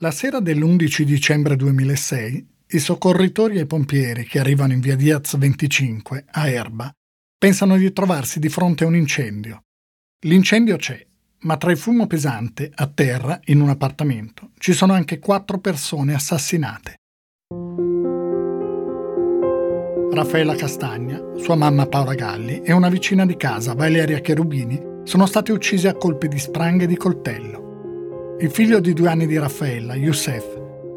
La sera dell'11 dicembre 2006, i soccorritori e i pompieri che arrivano in via Diaz 25 a Erba pensano di trovarsi di fronte a un incendio. L'incendio c'è, ma tra il fumo pesante, a terra, in un appartamento, ci sono anche quattro persone assassinate. Raffaella Castagna, sua mamma Paola Galli e una vicina di casa, Valeria Cherubini, sono stati uccisi a colpi di spranghe e di coltello. Il figlio di due anni di Raffaella, Youssef,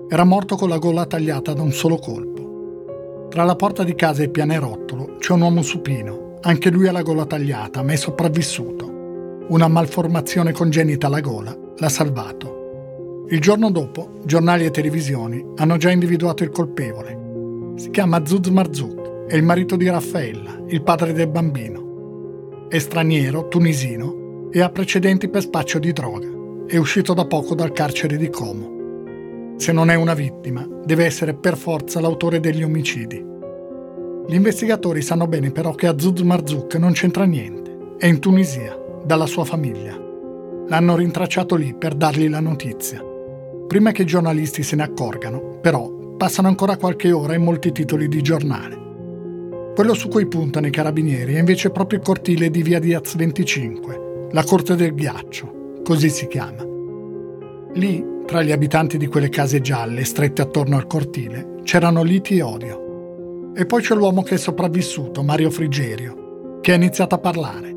era morto con la gola tagliata da un solo colpo. Tra la porta di casa e il pianerottolo c'è un uomo supino, anche lui ha la gola tagliata, ma è sopravvissuto. Una malformazione congenita alla gola l'ha salvato. Il giorno dopo, giornali e televisioni hanno già individuato il colpevole. Si chiama Zuz Marzouk, è il marito di Raffaella, il padre del bambino. È straniero, tunisino e ha precedenti per spaccio di droga è uscito da poco dal carcere di Como. Se non è una vittima, deve essere per forza l'autore degli omicidi. Gli investigatori sanno bene però che Azuz Marzouk non c'entra niente. È in Tunisia, dalla sua famiglia. L'hanno rintracciato lì per dargli la notizia. Prima che i giornalisti se ne accorgano, però, passano ancora qualche ora e molti titoli di giornale. Quello su cui puntano i carabinieri è invece proprio il cortile di via Diaz 25, la corte del ghiaccio, così si chiama. Lì, tra gli abitanti di quelle case gialle strette attorno al cortile, c'erano liti e odio. E poi c'è l'uomo che è sopravvissuto, Mario Frigerio, che ha iniziato a parlare.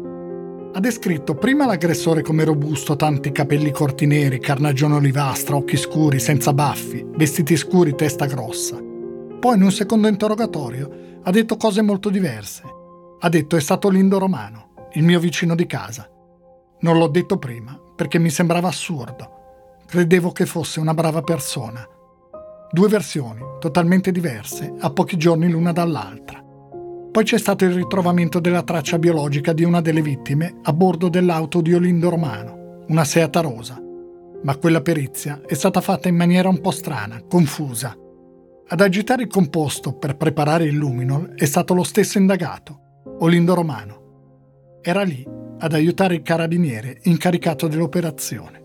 Ha descritto prima l'aggressore come robusto, tanti capelli corti neri, carnagione olivastra, occhi scuri, senza baffi, vestiti scuri, testa grossa. Poi in un secondo interrogatorio ha detto cose molto diverse. Ha detto è stato Lindo Romano, il mio vicino di casa. Non l'ho detto prima, perché mi sembrava assurdo. Credevo che fosse una brava persona. Due versioni, totalmente diverse, a pochi giorni l'una dall'altra. Poi c'è stato il ritrovamento della traccia biologica di una delle vittime a bordo dell'auto di Olindo Romano, una Seata Rosa. Ma quella perizia è stata fatta in maniera un po' strana, confusa. Ad agitare il composto per preparare il luminol è stato lo stesso indagato, Olindo Romano. Era lì ad aiutare il carabiniere incaricato dell'operazione.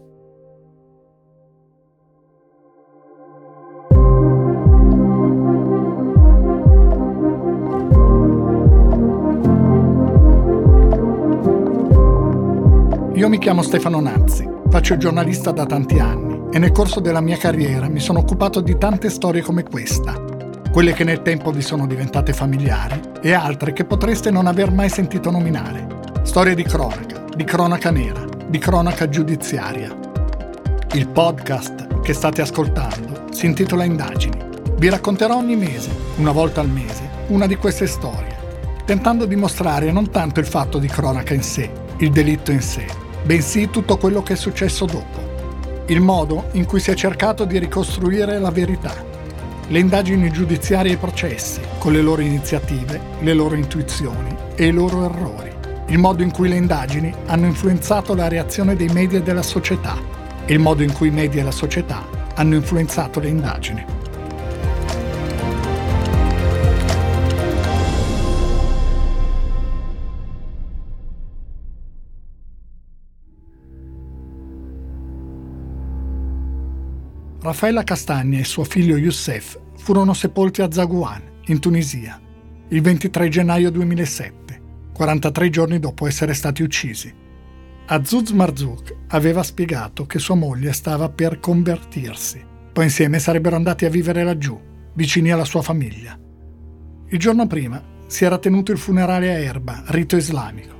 Io mi chiamo Stefano Nazzi, faccio giornalista da tanti anni e nel corso della mia carriera mi sono occupato di tante storie come questa, quelle che nel tempo vi sono diventate familiari e altre che potreste non aver mai sentito nominare. Storie di cronaca, di cronaca nera, di cronaca giudiziaria. Il podcast che state ascoltando si intitola Indagini. Vi racconterò ogni mese, una volta al mese, una di queste storie, tentando di mostrare non tanto il fatto di cronaca in sé, il delitto in sé, bensì tutto quello che è successo dopo, il modo in cui si è cercato di ricostruire la verità, le indagini giudiziarie e i processi, con le loro iniziative, le loro intuizioni e i loro errori il modo in cui le indagini hanno influenzato la reazione dei media e della società e il modo in cui i media e la società hanno influenzato le indagini. Raffaella Castagna e suo figlio Youssef furono sepolti a Zagouan, in Tunisia, il 23 gennaio 2007 43 giorni dopo essere stati uccisi. Azuz Marzouk aveva spiegato che sua moglie stava per convertirsi, poi insieme sarebbero andati a vivere laggiù, vicini alla sua famiglia. Il giorno prima si era tenuto il funerale a Erba, rito islamico.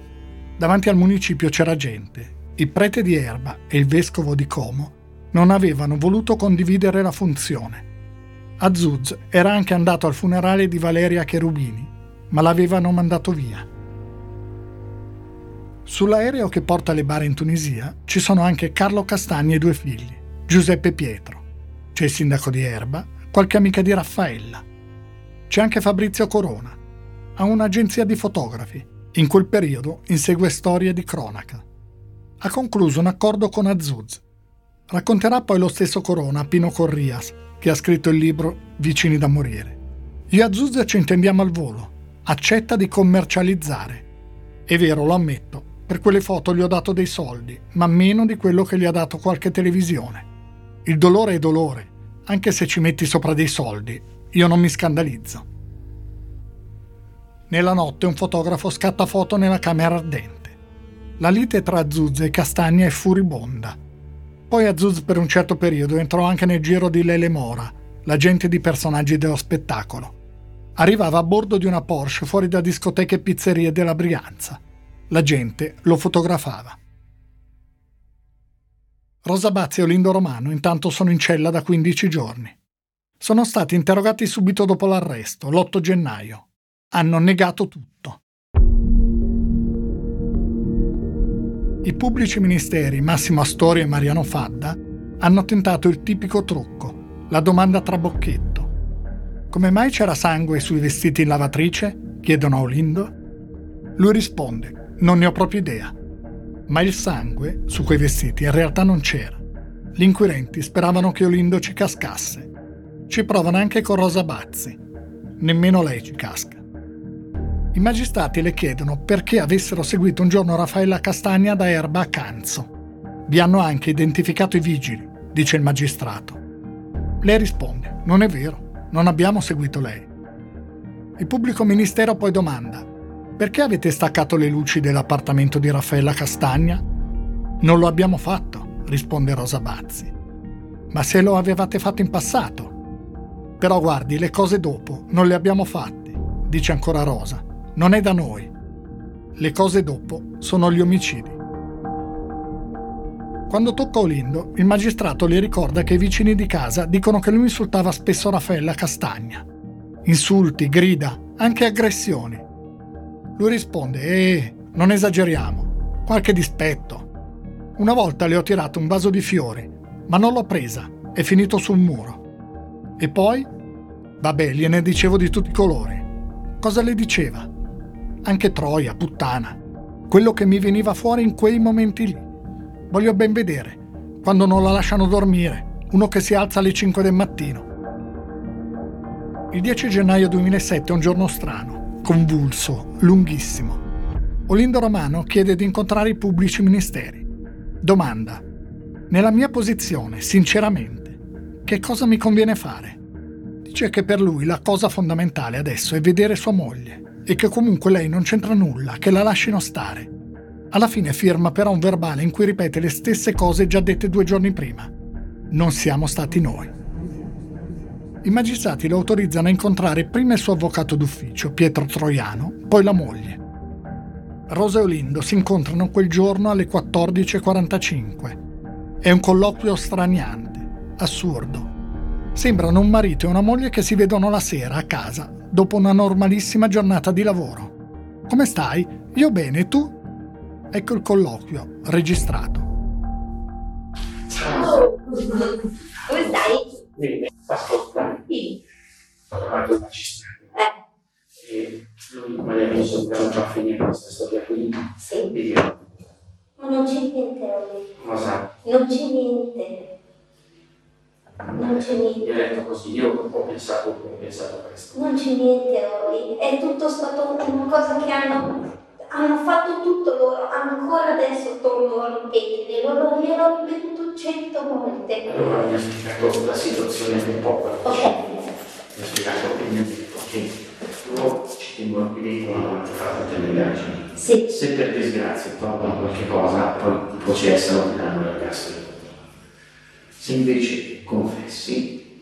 Davanti al municipio c'era gente. Il prete di Erba e il vescovo di Como non avevano voluto condividere la funzione. Azuz era anche andato al funerale di Valeria Cherubini, ma l'avevano mandato via. Sull'aereo che porta le bare in Tunisia ci sono anche Carlo Castagni e due figli, Giuseppe Pietro. C'è il sindaco di Erba, qualche amica di Raffaella. C'è anche Fabrizio Corona. Ha un'agenzia di fotografi. In quel periodo insegue storie di cronaca. Ha concluso un accordo con Azuz. Racconterà poi lo stesso Corona a Pino Corrias, che ha scritto il libro Vicini da morire. Io e Azuz ci intendiamo al volo. Accetta di commercializzare. È vero, lo ammetto, per quelle foto gli ho dato dei soldi, ma meno di quello che gli ha dato qualche televisione. Il dolore è dolore, anche se ci metti sopra dei soldi. Io non mi scandalizzo. Nella notte un fotografo scatta foto nella camera ardente. La lite tra Azuz e Castagna è furibonda. Poi Azuz per un certo periodo entrò anche nel giro di Lele Mora, l'agente di personaggi dello spettacolo. Arrivava a bordo di una Porsche fuori da discoteche e pizzerie della Brianza. La gente lo fotografava. Rosa Bazzi e Olindo Romano intanto sono in cella da 15 giorni. Sono stati interrogati subito dopo l'arresto, l'8 gennaio. Hanno negato tutto. I pubblici ministeri Massimo Astori e Mariano Fadda hanno tentato il tipico trucco, la domanda tra bocchetto. Come mai c'era sangue sui vestiti in lavatrice? chiedono a Olindo. Lui risponde, non ne ho proprio idea. Ma il sangue su quei vestiti in realtà non c'era. Gli inquirenti speravano che Olindo ci cascasse. Ci provano anche con Rosa Bazzi. Nemmeno lei ci casca. I magistrati le chiedono perché avessero seguito un giorno Raffaella Castagna da Erba a Canzo. Vi hanno anche identificato i vigili, dice il magistrato. Lei risponde, non è vero, non abbiamo seguito lei. Il pubblico ministero poi domanda: perché avete staccato le luci dell'appartamento di Raffaella Castagna? Non lo abbiamo fatto, risponde Rosa Bazzi. Ma se lo avevate fatto in passato. Però guardi, le cose dopo non le abbiamo fatte, dice ancora Rosa. Non è da noi. Le cose dopo sono gli omicidi. Quando tocca Olindo, il magistrato le ricorda che i vicini di casa dicono che lui insultava spesso Raffaella Castagna. Insulti, grida, anche aggressioni. Lui risponde: Eh, non esageriamo, qualche dispetto. Una volta le ho tirato un vaso di fiori, ma non l'ho presa, è finito sul muro. E poi? Vabbè, gliene dicevo di tutti i colori. Cosa le diceva? Anche troia, puttana. Quello che mi veniva fuori in quei momenti lì. Voglio ben vedere, quando non la lasciano dormire, uno che si alza alle 5 del mattino. Il 10 gennaio 2007 è un giorno strano, convulso, lunghissimo. Olindo Romano chiede di incontrare i pubblici ministeri. Domanda. Nella mia posizione, sinceramente, che cosa mi conviene fare? Dice che per lui la cosa fondamentale adesso è vedere sua moglie e che comunque lei non c'entra nulla, che la lasciano stare. Alla fine firma però un verbale in cui ripete le stesse cose già dette due giorni prima. Non siamo stati noi. I magistrati lo autorizzano a incontrare prima il suo avvocato d'ufficio, Pietro Troiano, poi la moglie. Rosa e Olindo si incontrano quel giorno alle 14.45. È un colloquio straniante, assurdo. Sembrano un marito e una moglie che si vedono la sera a casa, dopo una normalissima giornata di lavoro. Come stai? Io bene, tu? Ecco il colloquio, registrato. Ciao. Come stai? Bene, ascolta. Sì. Guarda, ci sta. Eh, E lui magari dobbiamo già finire questa storia qui. sì. Dire Ma non c'è niente, cosa Non c'è niente. Non c'è mi niente. ha detto così. Io ho pensato, ho pensato questo. Non c'è niente, Oli. È tutto stato una cosa che hanno, hanno fatto tutto loro. Ancora adesso torno a ripetere. Loro gliel'ho ripetuto cento volte. Allora mi ha spiegato la situazione un po' quello che Ok. mi ha spiegato che mi ha detto che loro ci tengono qui dentro una fare delle indagini. Sì. Se per disgrazia trovano qualche cosa, poi ti processano e danno l'ergastolo. Se invece confessi,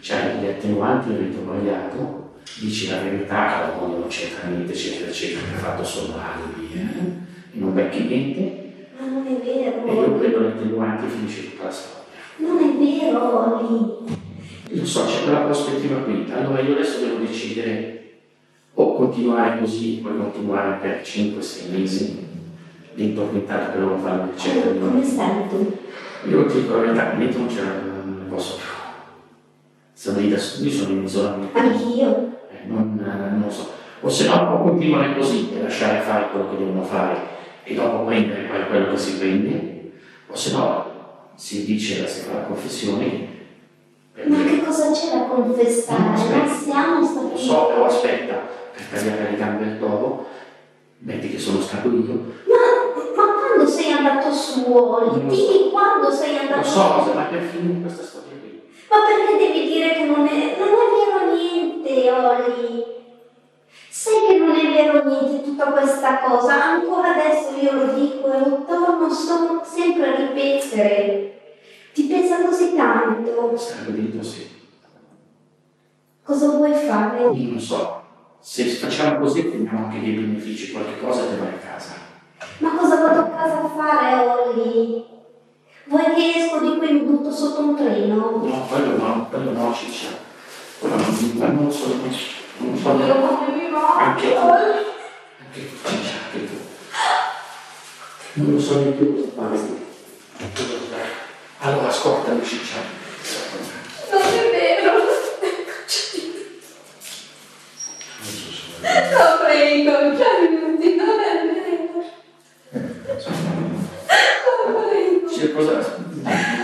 c'hai gli attenuanti del sbagliato, dici la verità, che la moglie non c'entra niente, eccetera, eccetera, che ha fatto solo alibi, eh? e non becchi niente, Ma non è e io vero. prendo gli attenuanti e finisce tutta la storia. Non è vero, Oli. Lo so, c'è quella prospettiva qui. Allora io adesso devo decidere o continuare così, poi continuare per 5-6 mesi, l'intormentare che loro fanno, eccetera. Come come stai tu? Io ti dico la verità, mentre non ce la non posso più. Sono lì da io sono in isolamento. Anch'io. Non, eh, non lo so. O se no, continuare così e lasciare fare quello che devono fare e dopo prendere poi quello che si prende, o se no si dice la, la confessione. Ma che cosa c'è da confessare? Non siamo stati Lo so, però aspetta, per tagliare le gambe al toro, metti che sono stato io, Ma, ma quando sei andato su? Dimmi quando sei andato su. Lo so, ma per finire questa storia. Ma perché devi dire che non è, non è vero niente, Oli? Sai che non è vero niente tutta questa cosa? Ancora adesso io lo dico e lo torno sempre a ripetere. Ti pesa così tanto? Detto sì. Cosa vuoi fare? Io non so. Se facciamo così teniamo anche dei benefici, qualche cosa te vai a casa. Ma cosa vado a casa a fare, Olli? Vuoi che esco di qui e mi butto sotto un treno? No, quello no, quello no, Ciccia. Quello non, non lo so, non so. Io come mi va? Anche tu. Anche tu, Ciccia, anche tu. Non lo so neanche cosa fare. Allora, ascoltami, Ciccia. Non è vero. No, prego, Gianluigi, non è vero. Sì, cosa,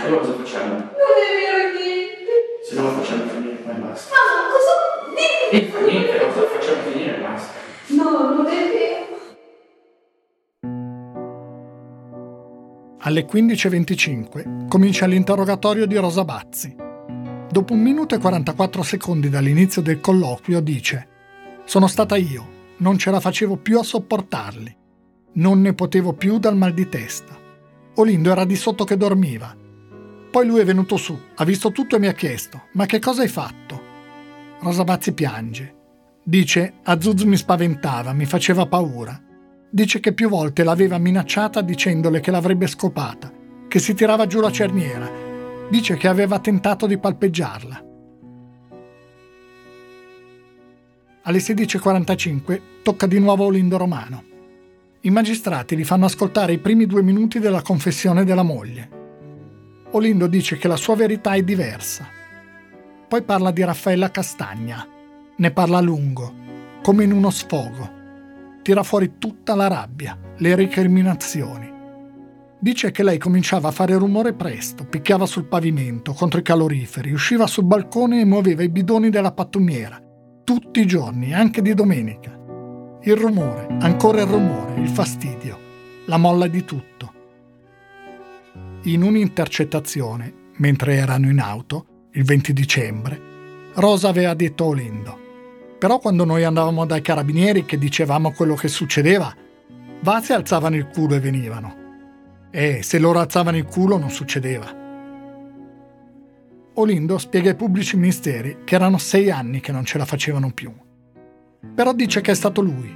allora cosa facciamo? Non è vero niente. Se no lo facciamo finire, poi basta. Ma cosa? Dimmi. E fa niente, lo facciamo finire e basta. No, non è vero. Alle 15.25 comincia l'interrogatorio di Rosa Bazzi. Dopo un minuto e 44 secondi dall'inizio del colloquio dice sono stata io, non ce la facevo più a sopportarli. Non ne potevo più dal mal di testa. Olindo era di sotto che dormiva. Poi lui è venuto su, ha visto tutto e mi ha chiesto: Ma che cosa hai fatto? Rosa Bazzi piange. Dice: Azuz mi spaventava, mi faceva paura. Dice che più volte l'aveva minacciata dicendole che l'avrebbe scopata, che si tirava giù la cerniera. Dice che aveva tentato di palpeggiarla. Alle 16.45 tocca di nuovo Olindo Romano. I magistrati gli fanno ascoltare i primi due minuti della confessione della moglie. Olindo dice che la sua verità è diversa. Poi parla di Raffaella Castagna. Ne parla a lungo, come in uno sfogo. Tira fuori tutta la rabbia, le recriminazioni. Dice che lei cominciava a fare rumore presto, picchiava sul pavimento, contro i caloriferi, usciva sul balcone e muoveva i bidoni della pattumiera tutti i giorni, anche di domenica. Il rumore, ancora il rumore, il fastidio, la molla di tutto. In un'intercettazione, mentre erano in auto, il 20 dicembre, Rosa aveva detto a Olindo, però quando noi andavamo dai carabinieri che dicevamo quello che succedeva, Vazzi alzavano il culo e venivano. E se loro alzavano il culo non succedeva. Olindo spiega ai pubblici ministeri che erano sei anni che non ce la facevano più. Però dice che è stato lui,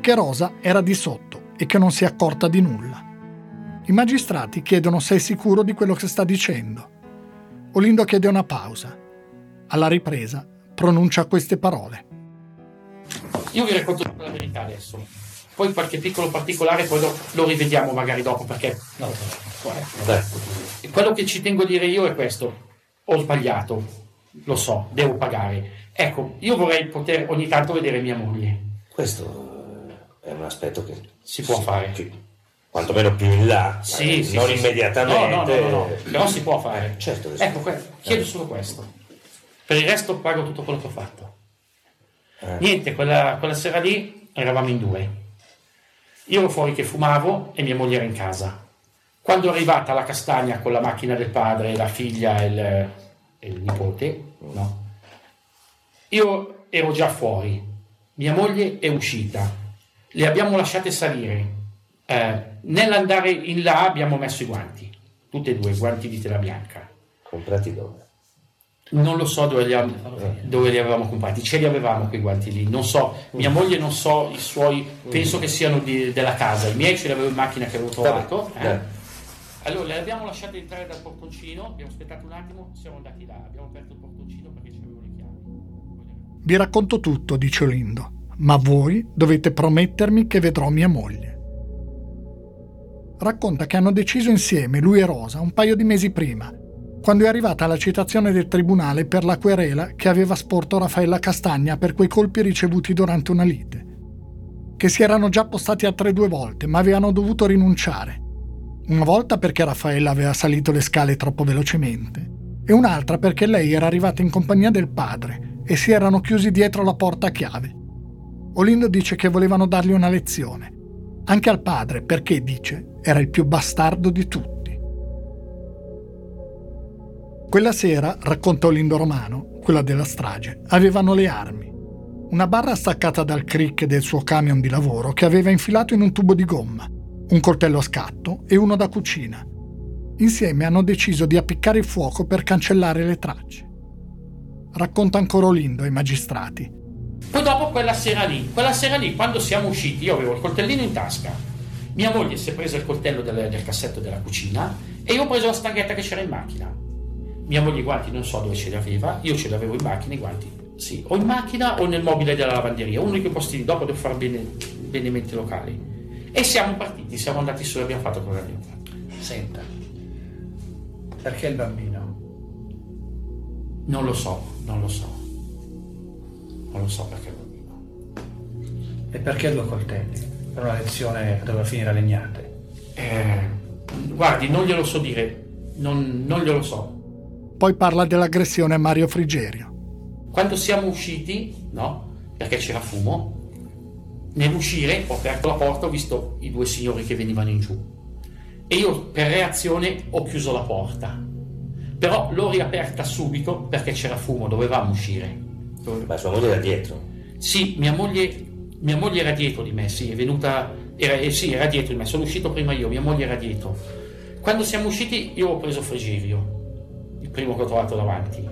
che Rosa era di sotto e che non si è accorta di nulla. I magistrati chiedono se è sicuro di quello che sta dicendo. Olindo chiede una pausa. Alla ripresa pronuncia queste parole. Io vi racconto la verità adesso. Poi qualche piccolo particolare poi lo, lo rivediamo magari dopo perché... No, quello che ci tengo a dire io è questo ho sbagliato, lo so, devo pagare. Ecco, io vorrei poter ogni tanto vedere mia moglie. Questo è un aspetto che si può fare. Che, quantomeno più in là, sì, sì, non sì, immediatamente. No, no, no, no, però si può fare. Certo, ecco, que- chiedo solo questo. Per il resto pago tutto quello che ho fatto. Eh. Niente, quella, quella sera lì eravamo in due. Io ero fuori che fumavo e mia moglie era in casa. Quando è arrivata la castagna con la macchina del padre, la figlia e il, e il nipote, no? io ero già fuori, mia moglie è uscita, le abbiamo lasciate salire. Eh, nell'andare in là abbiamo messo i guanti, tutti e due, guanti di tela bianca. Comprati dove? Non lo so dove li, dove li, avevamo comprati, ce li avevamo quei guanti lì. Non so, mia moglie non so i suoi, penso che siano di, della casa. I miei ce li avevo in macchina che avevo trovato. Eh. Allora, le abbiamo lasciate entrare dal portoncino, abbiamo aspettato un attimo, siamo andati là, abbiamo aperto il portoncino perché c'avevano le chiavi. Vi racconto tutto, dice Olindo, ma voi dovete promettermi che vedrò mia moglie. Racconta che hanno deciso insieme, lui e Rosa, un paio di mesi prima, quando è arrivata la citazione del tribunale per la querela che aveva sporto Raffaella Castagna per quei colpi ricevuti durante una lite. Che si erano già postati altre due volte, ma avevano dovuto rinunciare una volta perché Raffaella aveva salito le scale troppo velocemente e un'altra perché lei era arrivata in compagnia del padre e si erano chiusi dietro la porta a chiave. Olindo dice che volevano dargli una lezione, anche al padre perché, dice, era il più bastardo di tutti. Quella sera, racconta Olindo Romano, quella della strage, avevano le armi. Una barra staccata dal crick del suo camion di lavoro che aveva infilato in un tubo di gomma, un coltello a scatto e uno da cucina. Insieme hanno deciso di appiccare il fuoco per cancellare le tracce. Racconta ancora Olindo ai magistrati. Poi dopo quella sera lì, quella sera lì, quando siamo usciti, io avevo il coltellino in tasca, mia moglie si è presa il coltello del, del cassetto della cucina e io ho preso la stanghetta che c'era in macchina. Mia moglie i guanti non so dove ce li aveva, io ce li avevo in macchina i guanti, sì, o in macchina o nel mobile della lavanderia, uno di quei postini dopo devo fare bene, bene mente locali. E siamo partiti, siamo andati su e abbiamo fatto quello che abbiamo fatto. Senta, perché il bambino? Non lo so, non lo so. Non lo so perché il bambino. E perché due coltelli? Per una lezione che doveva finire a legnate. Eh, guardi, non glielo so dire, non, non glielo so. Poi parla dell'aggressione a Mario Frigerio. Quando siamo usciti, no, perché c'era fumo, nell'uscire ho aperto la porta, ho visto i due signori che venivano in giù e io per reazione ho chiuso la porta. Però l'ho riaperta subito perché c'era fumo, dovevamo uscire. Ma sua moglie era dietro. Sì, mia moglie, mia moglie era dietro di me, sì, è venuta, era, eh, sì, era dietro di me, sono uscito prima io, mia moglie era dietro. Quando siamo usciti io ho preso Frigerio, il primo che ho trovato davanti.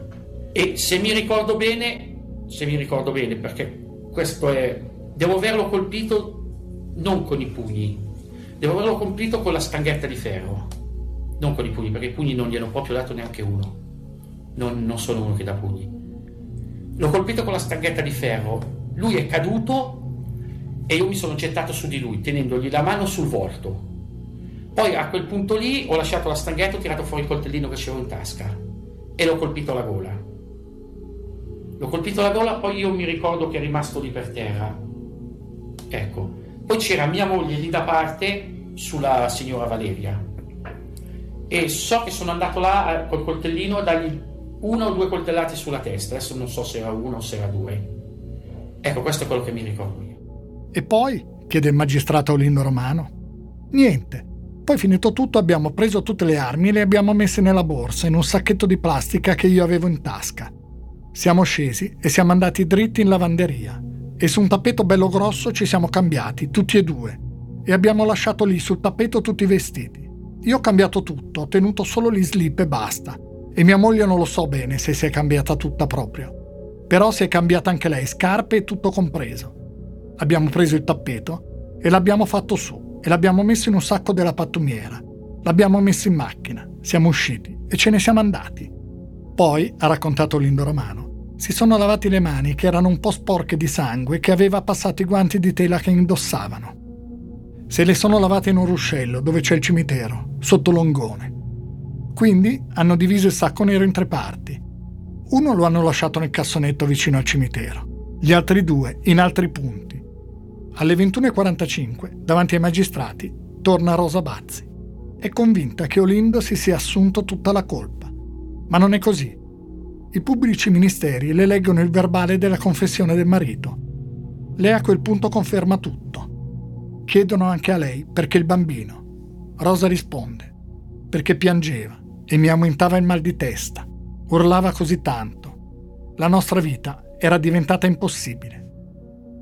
E se mi ricordo bene, se mi ricordo bene, perché questo è, devo averlo colpito non con i pugni, devo averlo colpito con la stanghetta di ferro, non con i pugni, perché i pugni non gli hanno proprio dato neanche uno. Non, non sono uno che dà pugni. L'ho colpito con la stanghetta di ferro, lui è caduto e io mi sono gettato su di lui, tenendogli la mano sul volto. Poi a quel punto lì ho lasciato la stanghetta, ho tirato fuori il coltellino che c'avevo in tasca e l'ho colpito alla gola. L'ho colpito alla gola, poi io mi ricordo che è rimasto lì per terra. Ecco. Poi c'era mia moglie lì da parte sulla signora Valeria. E so che sono andato là eh, col coltellino a dargli una o due coltellate sulla testa. Adesso non so se era uno o se era due. Ecco, questo è quello che mi ricordo io. E poi? chiede il magistrato Olindo Romano. Niente. Poi finito tutto abbiamo preso tutte le armi e le abbiamo messe nella borsa in un sacchetto di plastica che io avevo in tasca. Siamo scesi e siamo andati dritti in lavanderia e su un tappeto bello grosso ci siamo cambiati, tutti e due, e abbiamo lasciato lì sul tappeto tutti i vestiti. Io ho cambiato tutto, ho tenuto solo gli slip e basta, e mia moglie non lo so bene se si è cambiata tutta proprio. Però si è cambiata anche lei, scarpe e tutto compreso. Abbiamo preso il tappeto e l'abbiamo fatto su e l'abbiamo messo in un sacco della pattumiera. L'abbiamo messo in macchina, siamo usciti e ce ne siamo andati. Poi, ha raccontato Lindo Romano, si sono lavati le mani che erano un po' sporche di sangue che aveva passato i guanti di tela che indossavano. Se le sono lavate in un ruscello dove c'è il cimitero, sotto l'ongone. Quindi hanno diviso il sacco nero in tre parti. Uno lo hanno lasciato nel cassonetto vicino al cimitero, gli altri due in altri punti. Alle 21.45, davanti ai magistrati, torna Rosa Bazzi. È convinta che Olindo si sia assunto tutta la colpa. Ma non è così. I pubblici ministeri le leggono il verbale della confessione del marito. Lei a quel punto conferma tutto. Chiedono anche a lei perché il bambino. Rosa risponde perché piangeva e mi aumentava il mal di testa. Urlava così tanto. La nostra vita era diventata impossibile.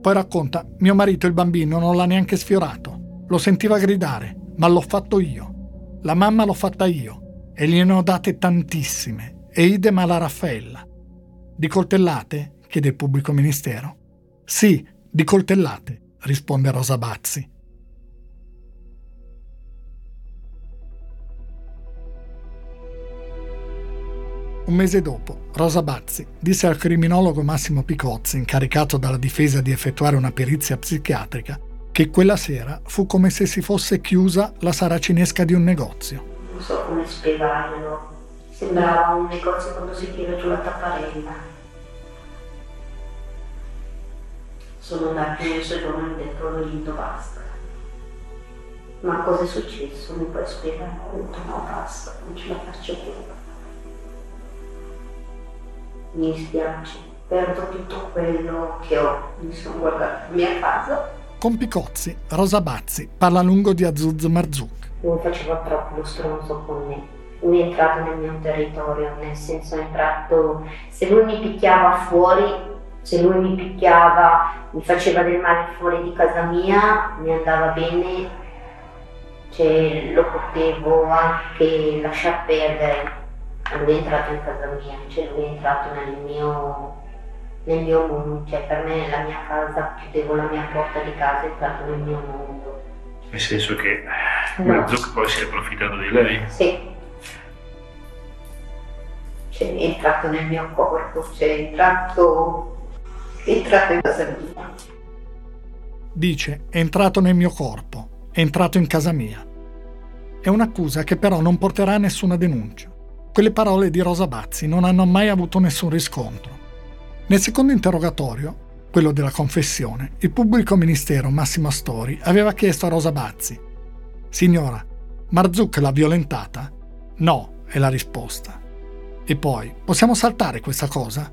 Poi racconta, mio marito il bambino non l'ha neanche sfiorato. Lo sentiva gridare, ma l'ho fatto io. La mamma l'ho fatta io e gliene ho date tantissime, e idem alla Raffaella. Di coltellate? chiede il pubblico ministero. Sì, di coltellate, risponde Rosa Bazzi. Un mese dopo, Rosa Bazzi disse al criminologo Massimo Picozzi, incaricato dalla difesa di effettuare una perizia psichiatrica, che quella sera fu come se si fosse chiusa la saracinesca di un negozio non so come spiegarlo, sembrava un negozio quando si tira giù la tapparella. Sono andati nel suo giorno e detto l'ho vinto, basta. Ma cosa è successo? Mi puoi spiegare? Ho detto no, basta, non ce la faccio più. Mi dispiace, perdo tutto quello che ho. Mi sono guardata la mia casa Con Picozzi, Rosa Bazzi parla a lungo di Azuz Marzuk. Lui faceva troppo lo stronzo con me. Lui è entrato nel mio territorio, nel senso è entrato... Se lui mi picchiava fuori, se lui mi picchiava, mi faceva del male fuori di casa mia, mi andava bene, cioè, lo potevo anche lasciar perdere. Lui è entrato in casa mia, cioè lui è entrato nel mio nel mio mondo, cioè per me la mia casa, chiudevo la mia porta di casa e entrato nel mio mondo. Nel senso che no. Marzuk poi si è approfittato di lei? Sì. Cioè, è entrato nel mio corpo, cioè è entrato, è entrato in casa mia. Dice, è entrato nel mio corpo, è entrato in casa mia. È un'accusa che però non porterà a nessuna denuncia. Quelle parole di Rosa Bazzi non hanno mai avuto nessun riscontro. Nel secondo interrogatorio, quello della confessione, il pubblico ministero Massimo Astori aveva chiesto a Rosa Bazzi: Signora, Marzuk l'ha violentata? No, è la risposta. E poi, possiamo saltare questa cosa?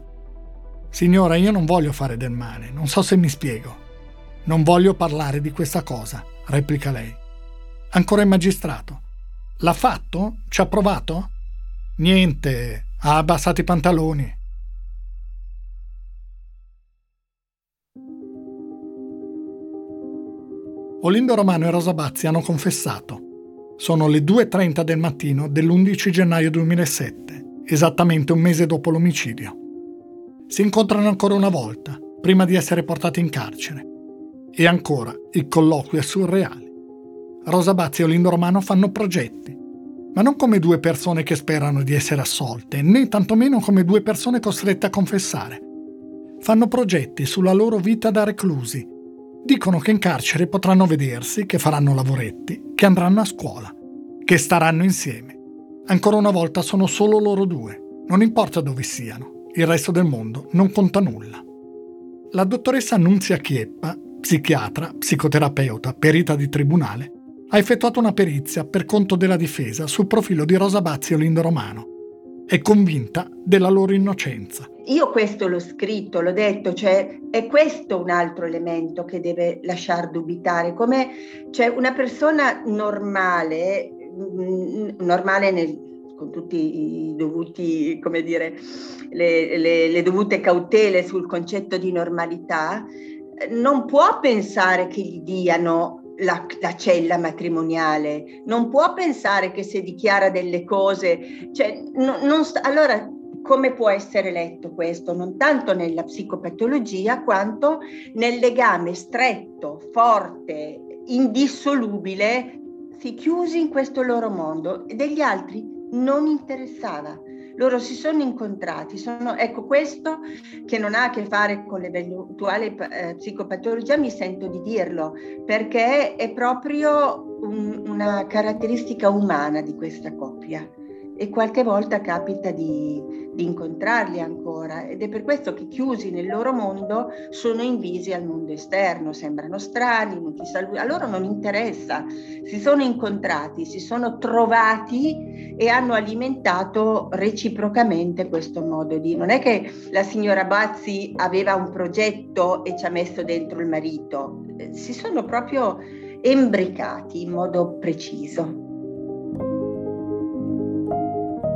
Signora, io non voglio fare del male, non so se mi spiego. Non voglio parlare di questa cosa, replica lei. Ancora il magistrato. L'ha fatto? Ci ha provato? Niente, ha abbassato i pantaloni. Olindo Romano e Rosa Bazzi hanno confessato. Sono le 2.30 del mattino dell'11 gennaio 2007, esattamente un mese dopo l'omicidio. Si incontrano ancora una volta, prima di essere portati in carcere. E ancora, il colloquio è surreale. Rosa Bazzi e Olindo Romano fanno progetti, ma non come due persone che sperano di essere assolte, né tantomeno come due persone costrette a confessare. Fanno progetti sulla loro vita da reclusi, Dicono che in carcere potranno vedersi, che faranno lavoretti, che andranno a scuola, che staranno insieme. Ancora una volta sono solo loro due, non importa dove siano, il resto del mondo non conta nulla. La dottoressa Annunzia Chieppa, psichiatra, psicoterapeuta, perita di tribunale, ha effettuato una perizia per conto della difesa sul profilo di Rosa Bazzi e Lindo Romano. È convinta della loro innocenza. Io questo l'ho scritto, l'ho detto, cioè è questo un altro elemento che deve lasciar dubitare, come cioè, una persona normale, normale nel, con tutti i dovuti, come dire, le, le, le dovute cautele sul concetto di normalità, non può pensare che gli diano la, la, cella matrimoniale, non può pensare che se dichiara delle cose, cioè, no, non, allora come può essere letto questo? Non tanto nella psicopatologia quanto nel legame stretto, forte, indissolubile, si chiusi in questo loro mondo e degli altri non interessava. Loro si sono incontrati, sono, ecco questo che non ha a che fare con l'eventuale eh, psicopatologia, mi sento di dirlo, perché è proprio un, una caratteristica umana di questa coppia e qualche volta capita di, di, incontrarli ancora. Ed è per questo che chiusi nel loro mondo sono invisi al mondo esterno, sembrano strani, non ti saluti, a loro non interessa, si sono incontrati, si sono trovati e hanno alimentato reciprocamente questo modo di... Non è che la signora Bazzi aveva un progetto e ci ha messo dentro il marito, si sono proprio embricati in modo preciso.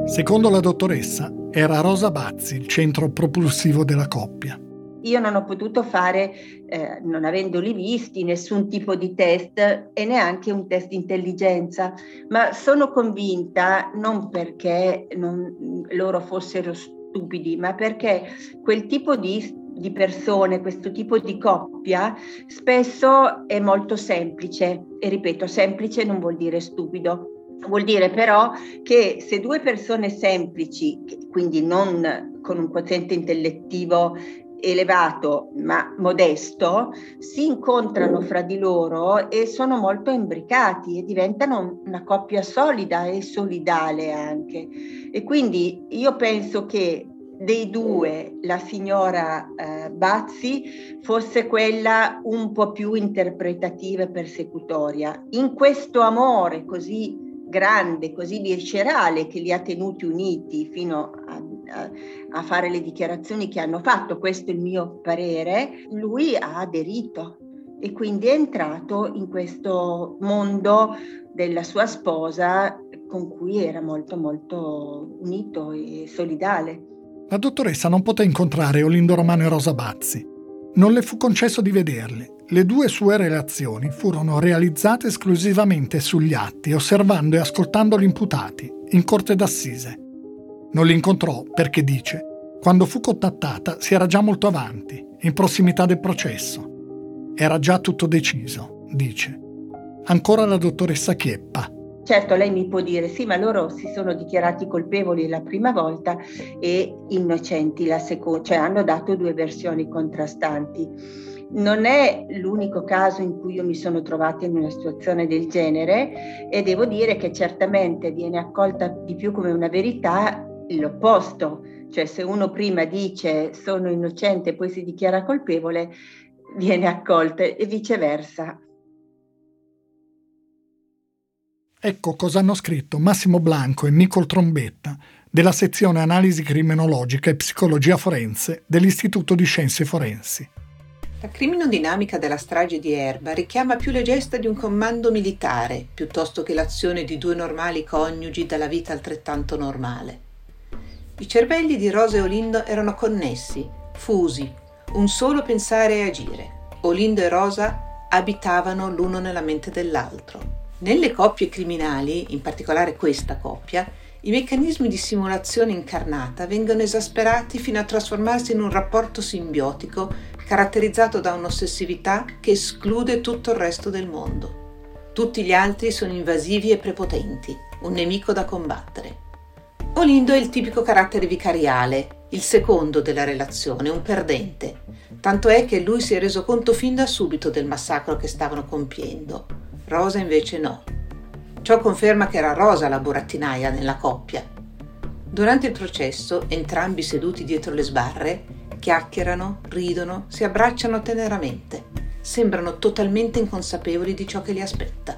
Secondo la dottoressa, era Rosa Bazzi il centro propulsivo della coppia. Io non ho potuto fare, eh, non avendoli visti, nessun tipo di test e neanche un test di intelligenza, ma sono convinta non perché non, loro fossero stupidi, ma perché quel tipo di di persone, questo tipo di coppia, spesso è molto semplice. E ripeto, semplice non vuol dire stupido. Vuol dire però che se due persone semplici, quindi non con un quoziente intellettivo elevato ma modesto, si incontrano fra di loro e sono molto imbricati e diventano una coppia solida e solidale anche. E quindi io penso che dei due la signora eh, Bazzi fosse quella un po' più interpretativa e persecutoria. In questo amore così grande, così viscerale che li ha tenuti uniti fino a, a, a, fare le dichiarazioni che hanno fatto, questo è il mio parere, lui ha aderito e quindi è entrato in questo mondo della sua sposa con cui era molto molto unito e solidale. La dottoressa non poté incontrare Olindo Romano e Rosa Bazzi. Non le fu concesso di vederle. Le due sue relazioni furono realizzate esclusivamente sugli atti, osservando e ascoltando gli imputati, in corte d'assise. Non li incontrò perché dice, quando fu contattata si era già molto avanti, in prossimità del processo. Era già tutto deciso, dice. Ancora la dottoressa Chieppa. Certo, lei mi può dire sì, ma loro si sono dichiarati colpevoli la prima volta e innocenti la seconda, cioè hanno dato due versioni contrastanti. Non è l'unico caso in cui io mi sono trovata in una situazione del genere e devo dire che certamente viene accolta di più come una verità l'opposto, cioè se uno prima dice sono innocente e poi si dichiara colpevole, viene accolta e viceversa. Ecco cosa hanno scritto Massimo Blanco e Nicol Trombetta della sezione Analisi criminologica e psicologia forense dell'Istituto di Scienze Forensi. La criminodinamica della strage di Erba richiama più le gesta di un comando militare piuttosto che l'azione di due normali coniugi dalla vita altrettanto normale. I cervelli di Rosa e Olindo erano connessi, fusi, un solo pensare e agire. Olindo e Rosa abitavano l'uno nella mente dell'altro. Nelle coppie criminali, in particolare questa coppia, i meccanismi di simulazione incarnata vengono esasperati fino a trasformarsi in un rapporto simbiotico caratterizzato da un'ossessività che esclude tutto il resto del mondo. Tutti gli altri sono invasivi e prepotenti, un nemico da combattere. Olindo è il tipico carattere vicariale, il secondo della relazione, un perdente. Tanto è che lui si è reso conto fin da subito del massacro che stavano compiendo. Rosa invece no. Ciò conferma che era Rosa la burattinaia nella coppia. Durante il processo, entrambi seduti dietro le sbarre, chiacchierano, ridono, si abbracciano teneramente. Sembrano totalmente inconsapevoli di ciò che li aspetta.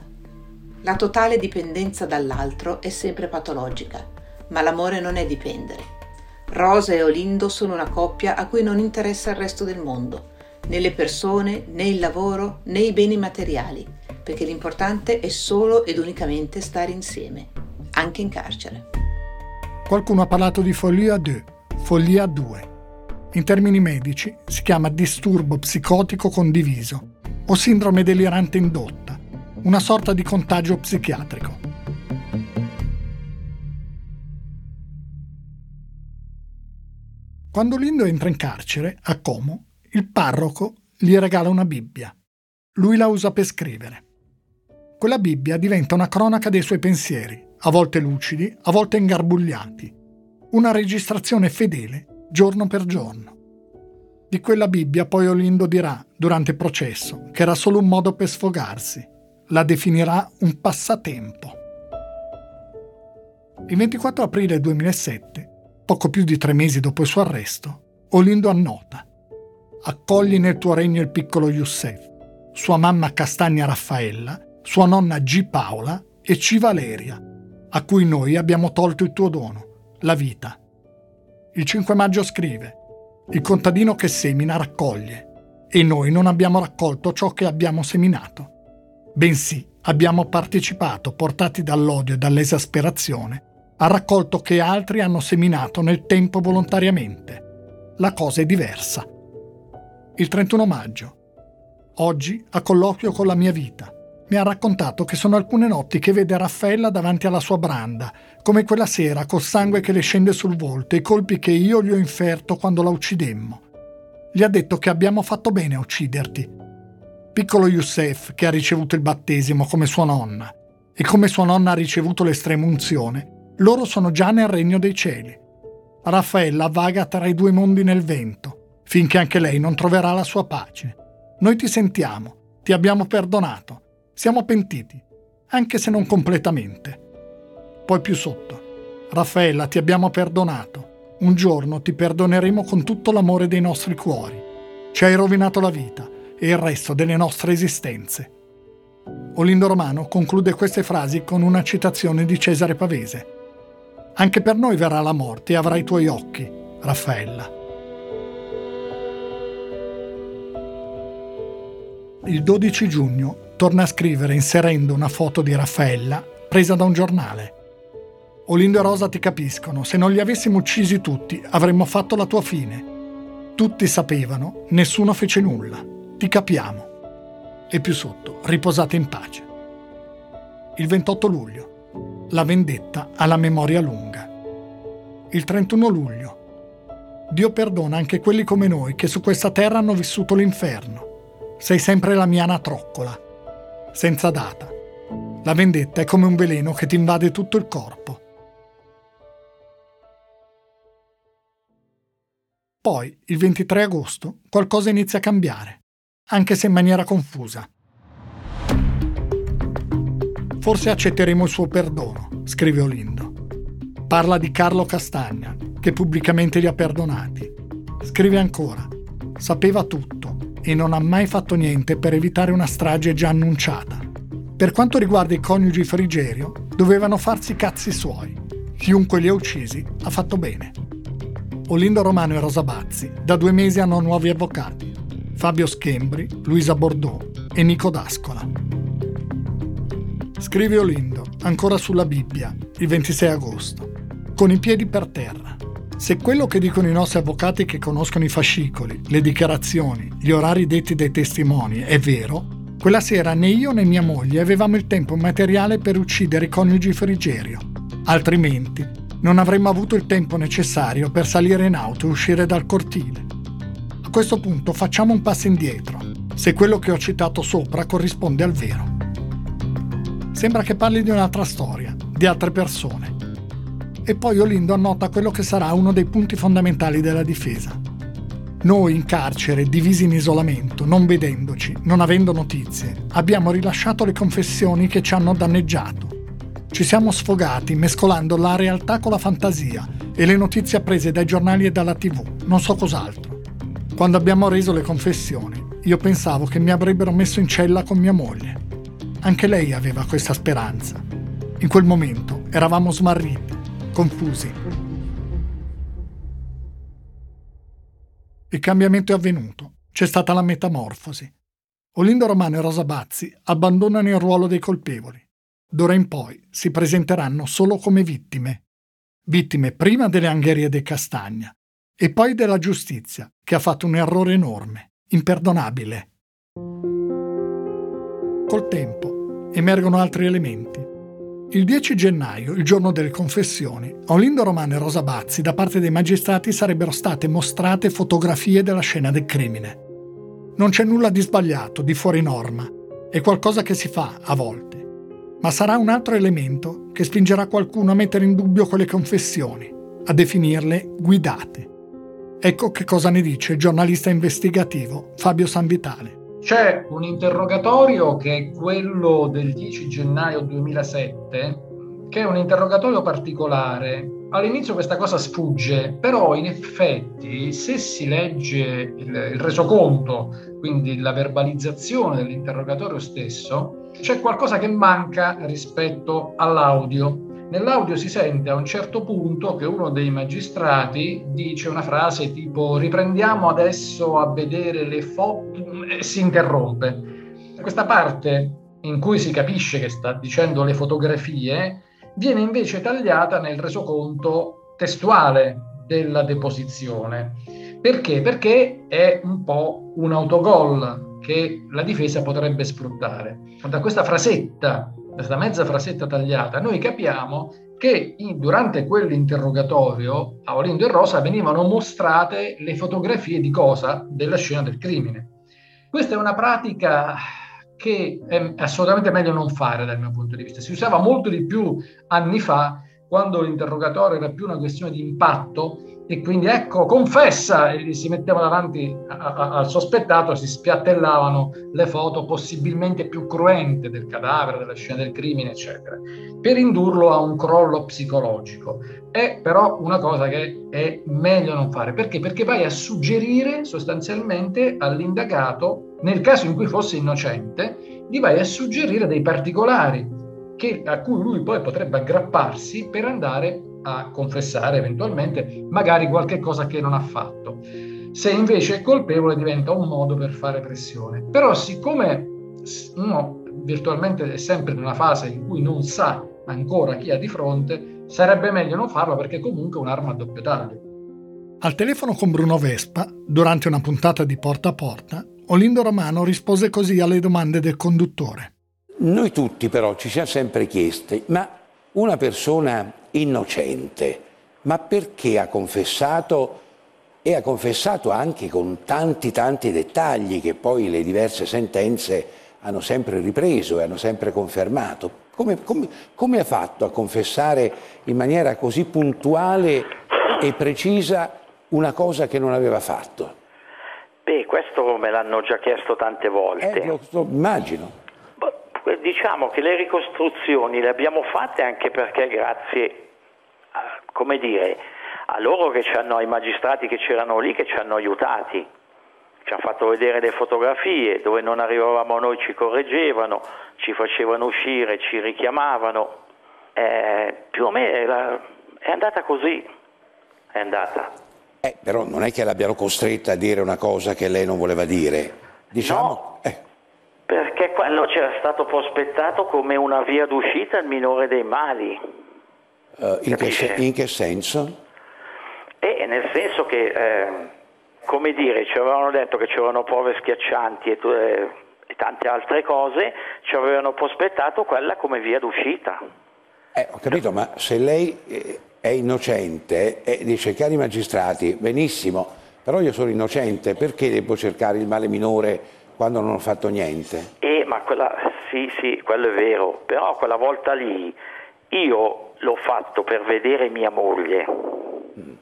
La totale dipendenza dall'altro è sempre patologica, ma l'amore non è dipendere. Rosa e Olindo sono una coppia a cui non interessa il resto del mondo, né le persone, né il lavoro, né i beni materiali, perché l'importante è solo ed unicamente stare insieme, anche in carcere. Qualcuno ha parlato di follia 2, follia 2. In termini medici si chiama disturbo psicotico condiviso o sindrome delirante indotta, una sorta di contagio psichiatrico. Quando Lindo entra in carcere, a Como, il parroco gli regala una Bibbia. Lui la usa per scrivere. Quella Bibbia diventa una cronaca dei suoi pensieri, a volte lucidi, a volte ingarbugliati. Una registrazione fedele, giorno per giorno. Di quella Bibbia poi Olindo dirà, durante il processo, che era solo un modo per sfogarsi. La definirà un passatempo. Il 24 aprile 2007 poco più di tre mesi dopo il suo arresto, Olindo annota Accogli nel tuo regno il piccolo Youssef, sua mamma Castagna Raffaella, sua nonna G. Paola e C. Valeria, a cui noi abbiamo tolto il tuo dono, la vita. Il 5 maggio scrive Il contadino che semina raccoglie e noi non abbiamo raccolto ciò che abbiamo seminato. Bensì abbiamo partecipato, portati dall'odio e dall'esasperazione, ha raccolto che altri hanno seminato nel tempo volontariamente. La cosa è diversa. Il 31 maggio. Oggi, a colloquio con la mia vita, mi ha raccontato che sono alcune notti che vede Raffaella davanti alla sua branda, come quella sera col sangue che le scende sul volto e i colpi che io gli ho inferto quando la uccidemmo. Gli ha detto che abbiamo fatto bene a ucciderti. Piccolo Youssef, che ha ricevuto il battesimo come sua nonna, e come sua nonna ha ricevuto l'estrema unzione, loro sono già nel regno dei cieli. Raffaella vaga tra i due mondi nel vento, finché anche lei non troverà la sua pace. Noi ti sentiamo, ti abbiamo perdonato, siamo pentiti, anche se non completamente. Poi più sotto. Raffaella, ti abbiamo perdonato. Un giorno ti perdoneremo con tutto l'amore dei nostri cuori. Ci hai rovinato la vita e il resto delle nostre esistenze. Olindo Romano conclude queste frasi con una citazione di Cesare Pavese. Anche per noi verrà la morte e avrai i tuoi occhi, Raffaella. Il 12 giugno torna a scrivere inserendo una foto di Raffaella presa da un giornale. Olindo e Rosa ti capiscono, se non li avessimo uccisi tutti avremmo fatto la tua fine. Tutti sapevano, nessuno fece nulla. Ti capiamo. E più sotto, riposate in pace. Il 28 luglio, la vendetta ha la memoria lunga. Il 31 luglio, Dio perdona anche quelli come noi che su questa terra hanno vissuto l'inferno. Sei sempre la mia anatroccola, senza data. La vendetta è come un veleno che ti invade tutto il corpo. Poi, il 23 agosto, qualcosa inizia a cambiare, anche se in maniera confusa. Forse accetteremo il suo perdono, scrive Olindo. Parla di Carlo Castagna, che pubblicamente li ha perdonati. Scrive ancora, sapeva tutto e non ha mai fatto niente per evitare una strage già annunciata. Per quanto riguarda i coniugi Frigerio, dovevano farsi cazzi suoi. Chiunque li ha uccisi ha fatto bene. Olindo Romano e Rosa Bazzi da due mesi hanno nuovi avvocati. Fabio Schembri, Luisa Bordeaux e Nico D'Ascola. Scrive Olindo, ancora sulla Bibbia, il 26 agosto, con i piedi per terra. Se quello che dicono i nostri avvocati che conoscono i fascicoli, le dichiarazioni, gli orari detti dai testimoni è vero, quella sera né io né mia moglie avevamo il tempo materiale per uccidere i coniugi Frigerio. Altrimenti non avremmo avuto il tempo necessario per salire in auto e uscire dal cortile. A questo punto facciamo un passo indietro, se quello che ho citato sopra corrisponde al vero. Sembra che parli di un'altra storia, di altre persone, e poi Olindo annota quello che sarà uno dei punti fondamentali della difesa. Noi in carcere, divisi in isolamento, non vedendoci, non avendo notizie, abbiamo rilasciato le confessioni che ci hanno danneggiato. Ci siamo sfogati mescolando la realtà con la fantasia e le notizie apprese dai giornali e dalla tv, non so cos'altro. Quando abbiamo reso le confessioni, io pensavo che mi avrebbero messo in cella con mia moglie. Anche lei aveva questa speranza. In quel momento eravamo smarriti confusi. Il cambiamento è avvenuto, c'è stata la metamorfosi. Olindo Romano e Rosa Bazzi abbandonano il ruolo dei colpevoli. D'ora in poi si presenteranno solo come vittime. Vittime prima delle angherie dei Castagna e poi della giustizia, che ha fatto un errore enorme, imperdonabile. Col tempo emergono altri elementi. Il 10 gennaio, il giorno delle confessioni, a Olindo Romano e Rosa Bazzi da parte dei magistrati sarebbero state mostrate fotografie della scena del crimine. Non c'è nulla di sbagliato, di fuori norma, è qualcosa che si fa a volte, ma sarà un altro elemento che spingerà qualcuno a mettere in dubbio quelle confessioni, a definirle guidate. Ecco che cosa ne dice il giornalista investigativo Fabio Sanvitale. C'è un interrogatorio che è quello del 10 gennaio 2007, che è un interrogatorio particolare. All'inizio questa cosa sfugge, però in effetti se si legge il, il resoconto, quindi la verbalizzazione dell'interrogatorio stesso, c'è qualcosa che manca rispetto all'audio. Nell'audio si sente a un certo punto che uno dei magistrati dice una frase tipo riprendiamo adesso a vedere le foto e si interrompe. Questa parte in cui si capisce che sta dicendo le fotografie viene invece tagliata nel resoconto testuale della deposizione. Perché? Perché è un po' un autogol che la difesa potrebbe sfruttare. Da questa frasetta questa mezza frasetta tagliata, noi capiamo che in, durante quell'interrogatorio a Olindo e Rosa venivano mostrate le fotografie di cosa? Della scena del crimine. Questa è una pratica che è assolutamente meglio non fare dal mio punto di vista. Si usava molto di più anni fa, quando l'interrogatorio era più una questione di impatto e quindi ecco, confessa, e si metteva davanti a, a, al sospettato, si spiattellavano le foto possibilmente più cruente del cadavere, della scena del crimine, eccetera, per indurlo a un crollo psicologico. È però una cosa che è meglio non fare. Perché? Perché vai a suggerire sostanzialmente all'indagato, nel caso in cui fosse innocente, gli vai a suggerire dei particolari che, a cui lui poi potrebbe aggrapparsi per andare a confessare eventualmente magari qualche cosa che non ha fatto. Se invece è colpevole diventa un modo per fare pressione. Però siccome uno virtualmente è sempre in una fase in cui non sa ancora chi ha di fronte, sarebbe meglio non farlo perché comunque è un'arma a doppio taglio. Al telefono con Bruno Vespa, durante una puntata di Porta a Porta, Olindo Romano rispose così alle domande del conduttore. Noi tutti però ci siamo sempre chiesti, ma una persona innocente, ma perché ha confessato e ha confessato anche con tanti tanti dettagli che poi le diverse sentenze hanno sempre ripreso e hanno sempre confermato. Come, come, come ha fatto a confessare in maniera così puntuale e precisa una cosa che non aveva fatto? Beh, questo me l'hanno già chiesto tante volte. Eh, lo, lo immagino. Diciamo che le ricostruzioni le abbiamo fatte anche perché grazie, a, come dire, a loro che ci hanno, ai magistrati che c'erano lì, che ci hanno aiutati. Ci hanno fatto vedere le fotografie, dove non arrivavamo noi ci correggevano, ci facevano uscire, ci richiamavano. Eh, più o meno è, la, è andata così, è andata. Eh, però non è che l'abbiano costretta a dire una cosa che lei non voleva dire. Diciamo, no, eh. Perché quello c'era stato prospettato come una via d'uscita al minore dei mali. Uh, in, che, in, che, senso? Eh, nel senso che, eh, come dire, ci avevano detto che c'erano prove schiaccianti e, eh, e tante altre cose, ci avevano prospettato quella come via d'uscita. Eh, ho capito, ma se lei eh, è innocente e dice cari magistrati, benissimo, però io sono innocente, perché devo cercare il male minore quando non ho fatto niente? Eh, ma quella, sì, sì, quello è vero, però quella volta lì io l'ho fatto per vedere mia moglie, mm.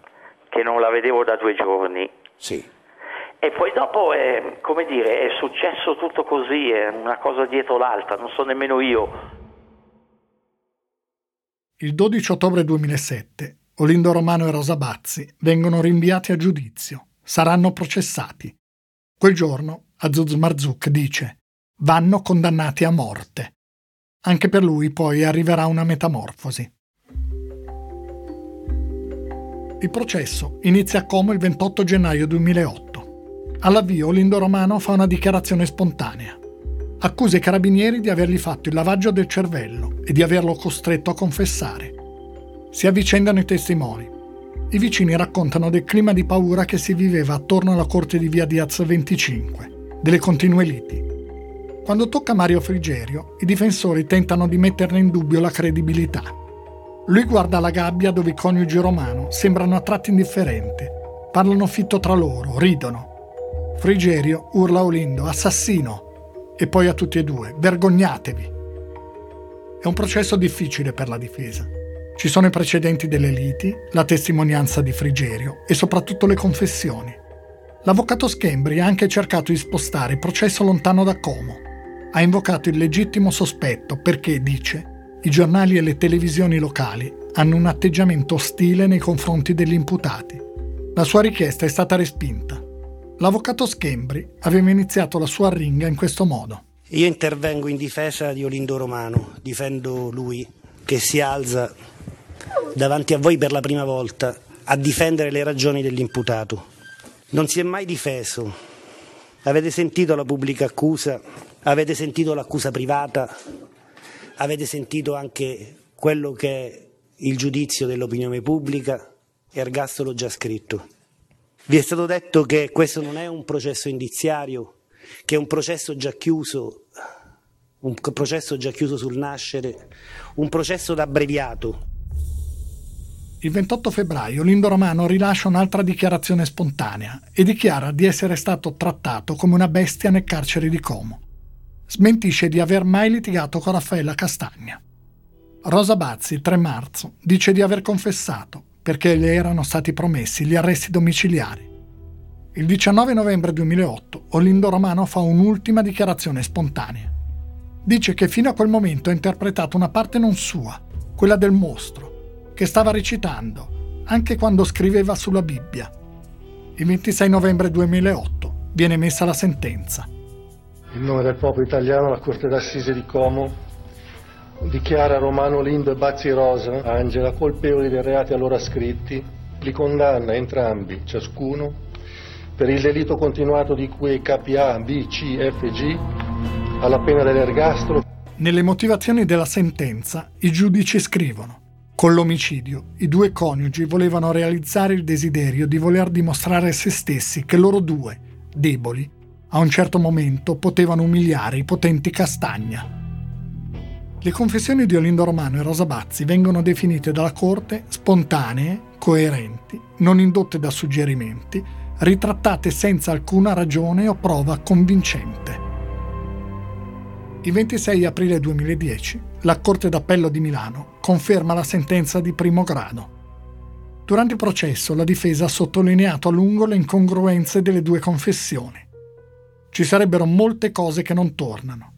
che non la vedevo da due giorni. Sì. E poi dopo, è, come dire, è successo tutto così, è una cosa dietro l'altra, non so nemmeno io il 12 ottobre 2007 Olindo Romano e Rosa Bazzi vengono rinviati a giudizio, saranno processati. Quel giorno Azuz Marzuk dice vanno condannati a morte. Anche per lui poi arriverà una metamorfosi. Il processo inizia a Como il 28 gennaio 2008. All'avvio Olindo Romano fa una dichiarazione spontanea accusa i carabinieri di avergli fatto il lavaggio del cervello e di averlo costretto a confessare. Si avvicendano i testimoni. I vicini raccontano del clima di paura che si viveva attorno alla corte di via Diaz 25, delle continue liti. Quando tocca Mario Frigerio, i difensori tentano di metterne in dubbio la credibilità. Lui guarda la gabbia dove i coniugi romano sembrano a tratti indifferenti, parlano fitto tra loro, ridono. Frigerio urla Olindo, assassino, e poi a tutti e due, vergognatevi. È un processo difficile per la difesa. Ci sono i precedenti delle liti, la testimonianza di Frigerio e soprattutto le confessioni. L'avvocato Schembri ha anche cercato di spostare il processo lontano da Como. Ha invocato il legittimo sospetto perché, dice, i giornali e le televisioni locali hanno un atteggiamento ostile nei confronti degli imputati. La sua richiesta è stata respinta. L'avvocato Schembri aveva iniziato la sua arringa in questo modo. Io intervengo in difesa di Olindo Romano, difendo lui che si alza davanti a voi per la prima volta a difendere le ragioni dell'imputato. Non si è mai difeso. Avete sentito la pubblica accusa, avete sentito l'accusa privata, avete sentito anche quello che è il giudizio dell'opinione pubblica. Ergastolo già scritto. Vi è stato detto che questo non è un processo indiziario, che è un processo già chiuso, un processo già chiuso sul nascere, un processo da abbreviato. Il 28 febbraio Lindo Romano rilascia un'altra dichiarazione spontanea e dichiara di essere stato trattato come una bestia nel carcere di Como. Smentisce di aver mai litigato con Raffaella Castagna. Rosa Bazzi, il 3 marzo, dice di aver confessato, perché le erano stati promessi gli arresti domiciliari. Il 19 novembre 2008 Olindo Romano fa un'ultima dichiarazione spontanea. Dice che fino a quel momento ha interpretato una parte non sua, quella del mostro, che stava recitando, anche quando scriveva sulla Bibbia. Il 26 novembre 2008 viene emessa la sentenza. In nome del popolo italiano, la Corte d'Assise di Como dichiara Romano Lindo e Bazzi Rosa, Angela, colpevoli dei reati allora scritti, li condanna entrambi, ciascuno, per il delitto continuato di cui KA, B, C, F, G, alla pena dell'ergastolo. Nelle motivazioni della sentenza i giudici scrivono con l'omicidio, i due coniugi volevano realizzare il desiderio di voler dimostrare a se stessi che loro due, deboli, a un certo momento potevano umiliare i potenti Castagna. Le confessioni di Olindo Romano e Rosa Bazzi vengono definite dalla Corte spontanee, coerenti, non indotte da suggerimenti, ritrattate senza alcuna ragione o prova convincente. Il 26 aprile 2010 la Corte d'Appello di Milano conferma la sentenza di primo grado. Durante il processo la difesa ha sottolineato a lungo le incongruenze delle due confessioni. Ci sarebbero molte cose che non tornano.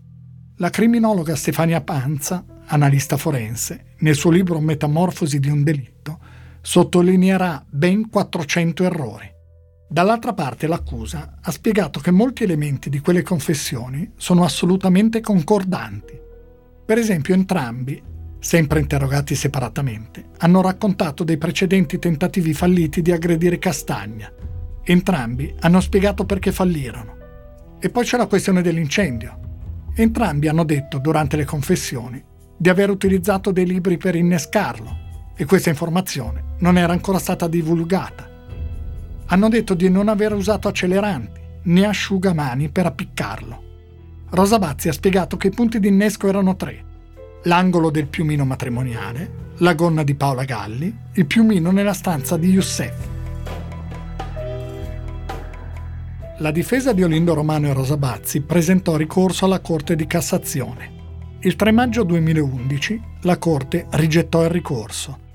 La criminologa Stefania Panza, analista forense, nel suo libro Metamorfosi di un delitto, sottolineerà ben 400 errori. Dall'altra parte l'accusa ha spiegato che molti elementi di quelle confessioni sono assolutamente concordanti. Per esempio entrambi, sempre interrogati separatamente, hanno raccontato dei precedenti tentativi falliti di aggredire Castagna. Entrambi hanno spiegato perché fallirono. E poi c'è la questione dell'incendio. Entrambi hanno detto durante le confessioni di aver utilizzato dei libri per innescarlo e questa informazione non era ancora stata divulgata. Hanno detto di non aver usato acceleranti né asciugamani per appiccarlo. Rosa Bazzi ha spiegato che i punti di innesco erano tre. L'angolo del piumino matrimoniale, la gonna di Paola Galli, il piumino nella stanza di Youssef. La difesa di Olindo Romano e Rosa Bazzi presentò ricorso alla Corte di Cassazione. Il 3 maggio 2011 la Corte rigettò il ricorso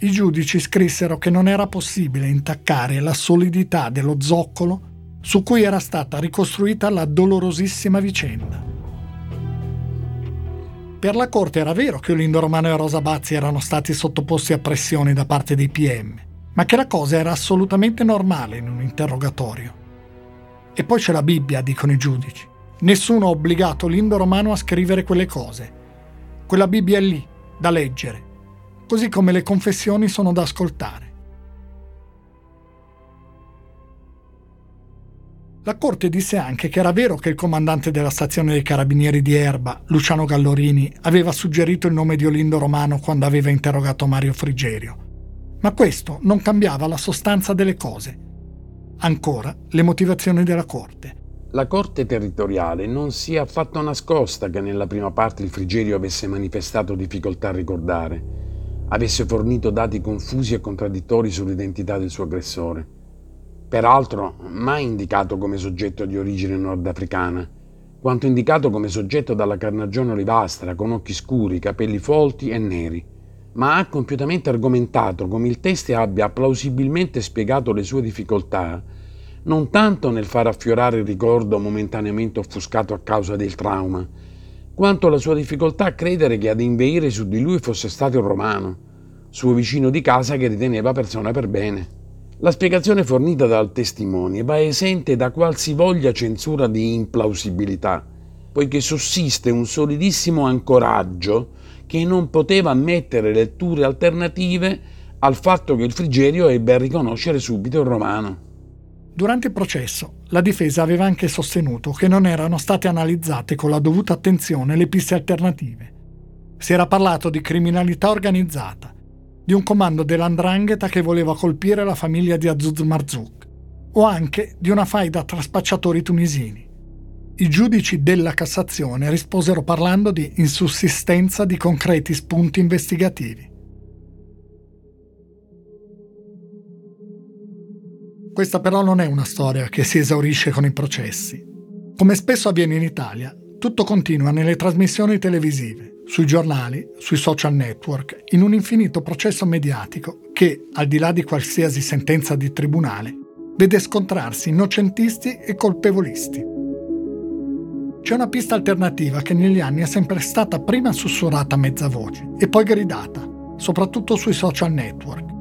i giudici scrissero che non era possibile intaccare la solidità dello zoccolo su cui era stata ricostruita la dolorosissima vicenda. Per la Corte era vero che Olindo Romano e Rosa Bazzi erano stati sottoposti a pressioni da parte dei PM, ma che la cosa era assolutamente normale in un interrogatorio. E poi c'è la Bibbia, dicono i giudici. Nessuno ha obbligato Lindo Romano a scrivere quelle cose. Quella Bibbia è lì, da leggere, così come le confessioni sono da ascoltare. La Corte disse anche che era vero che il comandante della stazione dei carabinieri di Erba, Luciano Gallorini, aveva suggerito il nome di Olindo Romano quando aveva interrogato Mario Frigerio. Ma questo non cambiava la sostanza delle cose. Ancora le motivazioni della Corte. La Corte territoriale non si è affatto nascosta che nella prima parte il Frigerio avesse manifestato difficoltà a ricordare avesse fornito dati confusi e contraddittori sull'identità del suo aggressore. Peraltro, mai indicato come soggetto di origine nordafricana, quanto indicato come soggetto dalla carnagione olivastra, con occhi scuri, capelli folti e neri, ma ha compiutamente argomentato come il teste abbia plausibilmente spiegato le sue difficoltà, non tanto nel far affiorare il ricordo momentaneamente offuscato a causa del trauma, quanto la sua difficoltà a credere che ad inveire su di lui fosse stato il romano, suo vicino di casa che riteneva persona per bene. La spiegazione fornita dal testimone va esente da qualsivoglia censura di implausibilità, poiché sussiste un solidissimo ancoraggio che non poteva ammettere letture alternative al fatto che il Frigerio ebbe a riconoscere subito il romano. Durante il processo, la difesa aveva anche sostenuto che non erano state analizzate con la dovuta attenzione le piste alternative. Si era parlato di criminalità organizzata, di un comando dell'andrangheta che voleva colpire la famiglia di Azuz Marzouk, o anche di una faida tra spacciatori tunisini. I giudici della Cassazione risposero parlando di insussistenza di concreti spunti investigativi. Questa però non è una storia che si esaurisce con i processi. Come spesso avviene in Italia, tutto continua nelle trasmissioni televisive, sui giornali, sui social network, in un infinito processo mediatico che, al di là di qualsiasi sentenza di tribunale, vede scontrarsi innocentisti e colpevolisti. C'è una pista alternativa che negli anni è sempre stata prima sussurrata a mezza voce e poi gridata, soprattutto sui social network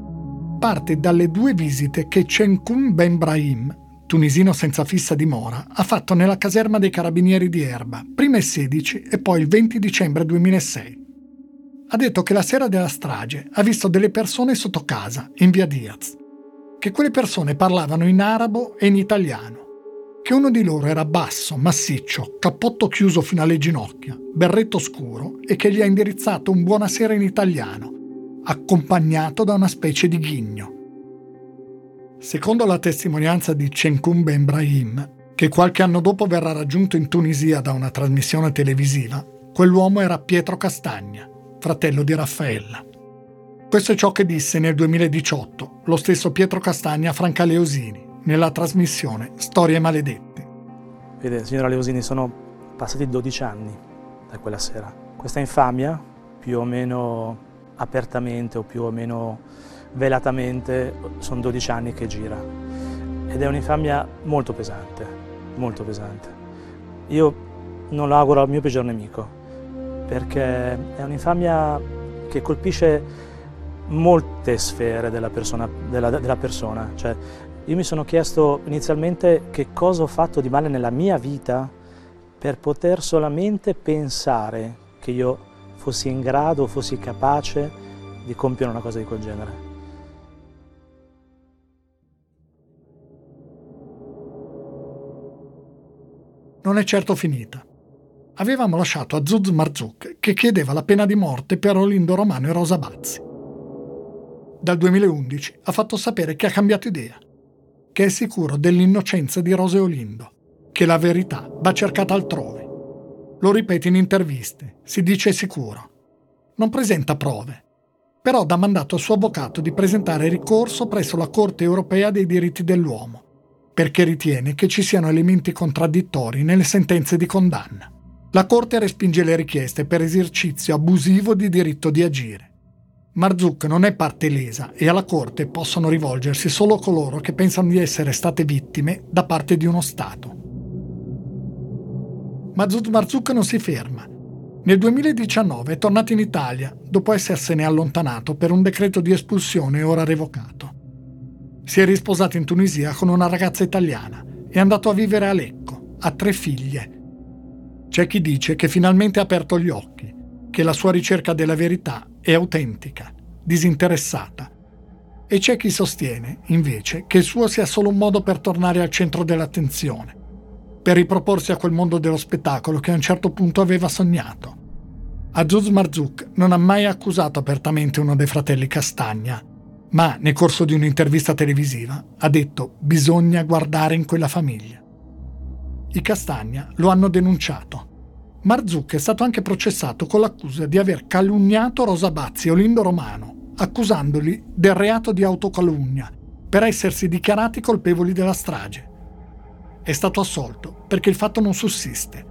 parte dalle due visite che Cenkun Ben Brahim, tunisino senza fissa dimora, ha fatto nella caserma dei carabinieri di Erba, prima il 16 e poi il 20 dicembre 2006. ha detto che la sera della strage ha visto delle persone sotto casa, in via Diaz, che quelle persone parlavano in arabo e in italiano, che uno di loro era basso, massiccio, cappotto chiuso fino alle ginocchia, berretto scuro e che gli ha indirizzato un buonasera in italiano, accompagnato da una specie di ghigno. Secondo la testimonianza di Cenkumbe Ibrahim, che qualche anno dopo verrà raggiunto in Tunisia da una trasmissione televisiva, quell'uomo era Pietro Castagna, fratello di Raffaella. Questo è ciò che disse nel 2018 lo stesso Pietro Castagna a Franca Leosini nella trasmissione Storie maledette. Vede, signora Leosini, sono passati 12 anni da quella sera. Questa infamia, più o meno apertamente o più o meno velatamente, sono 12 anni che gira. Ed è un'infamia molto pesante, molto pesante. Io non lo auguro al mio peggior nemico, perché è un'infamia che colpisce molte sfere della persona. Della, della persona. Cioè, io mi sono chiesto inizialmente che cosa ho fatto di male nella mia vita per poter solamente pensare che io fossi in grado, fossi capace di compiere una cosa di quel genere. Non è certo finita. Avevamo lasciato a Zuz Marzuk che chiedeva la pena di morte per Olindo Romano e Rosa Bazzi. Dal 2011 ha fatto sapere che ha cambiato idea, che è sicuro dell'innocenza di Rosa e Olindo, che la verità va cercata altrove. Lo ripete in interviste, si dice sicuro. Non presenta prove, però dà mandato al suo avvocato di presentare ricorso presso la Corte europea dei diritti dell'uomo, perché ritiene che ci siano elementi contraddittori nelle sentenze di condanna. La Corte respinge le richieste per esercizio abusivo di diritto di agire. Marzuk non è parte lesa e alla Corte possono rivolgersi solo coloro che pensano di essere state vittime da parte di uno Stato. Ma Marzuk non si ferma. Nel 2019 è tornato in Italia dopo essersene allontanato per un decreto di espulsione ora revocato. Si è risposato in Tunisia con una ragazza italiana è andato a vivere a Lecco, ha tre figlie. C'è chi dice che finalmente ha aperto gli occhi, che la sua ricerca della verità è autentica, disinteressata. E c'è chi sostiene, invece, che il suo sia solo un modo per tornare al centro dell'attenzione per riproporsi a quel mondo dello spettacolo che a un certo punto aveva sognato. Azuz Marzuk non ha mai accusato apertamente uno dei fratelli Castagna, ma nel corso di un'intervista televisiva ha detto bisogna guardare in quella famiglia. I Castagna lo hanno denunciato. Marzuk è stato anche processato con l'accusa di aver calunniato Rosa Bazzi e Olindo Romano, accusandoli del reato di autocalunnia per essersi dichiarati colpevoli della strage è stato assolto perché il fatto non sussiste.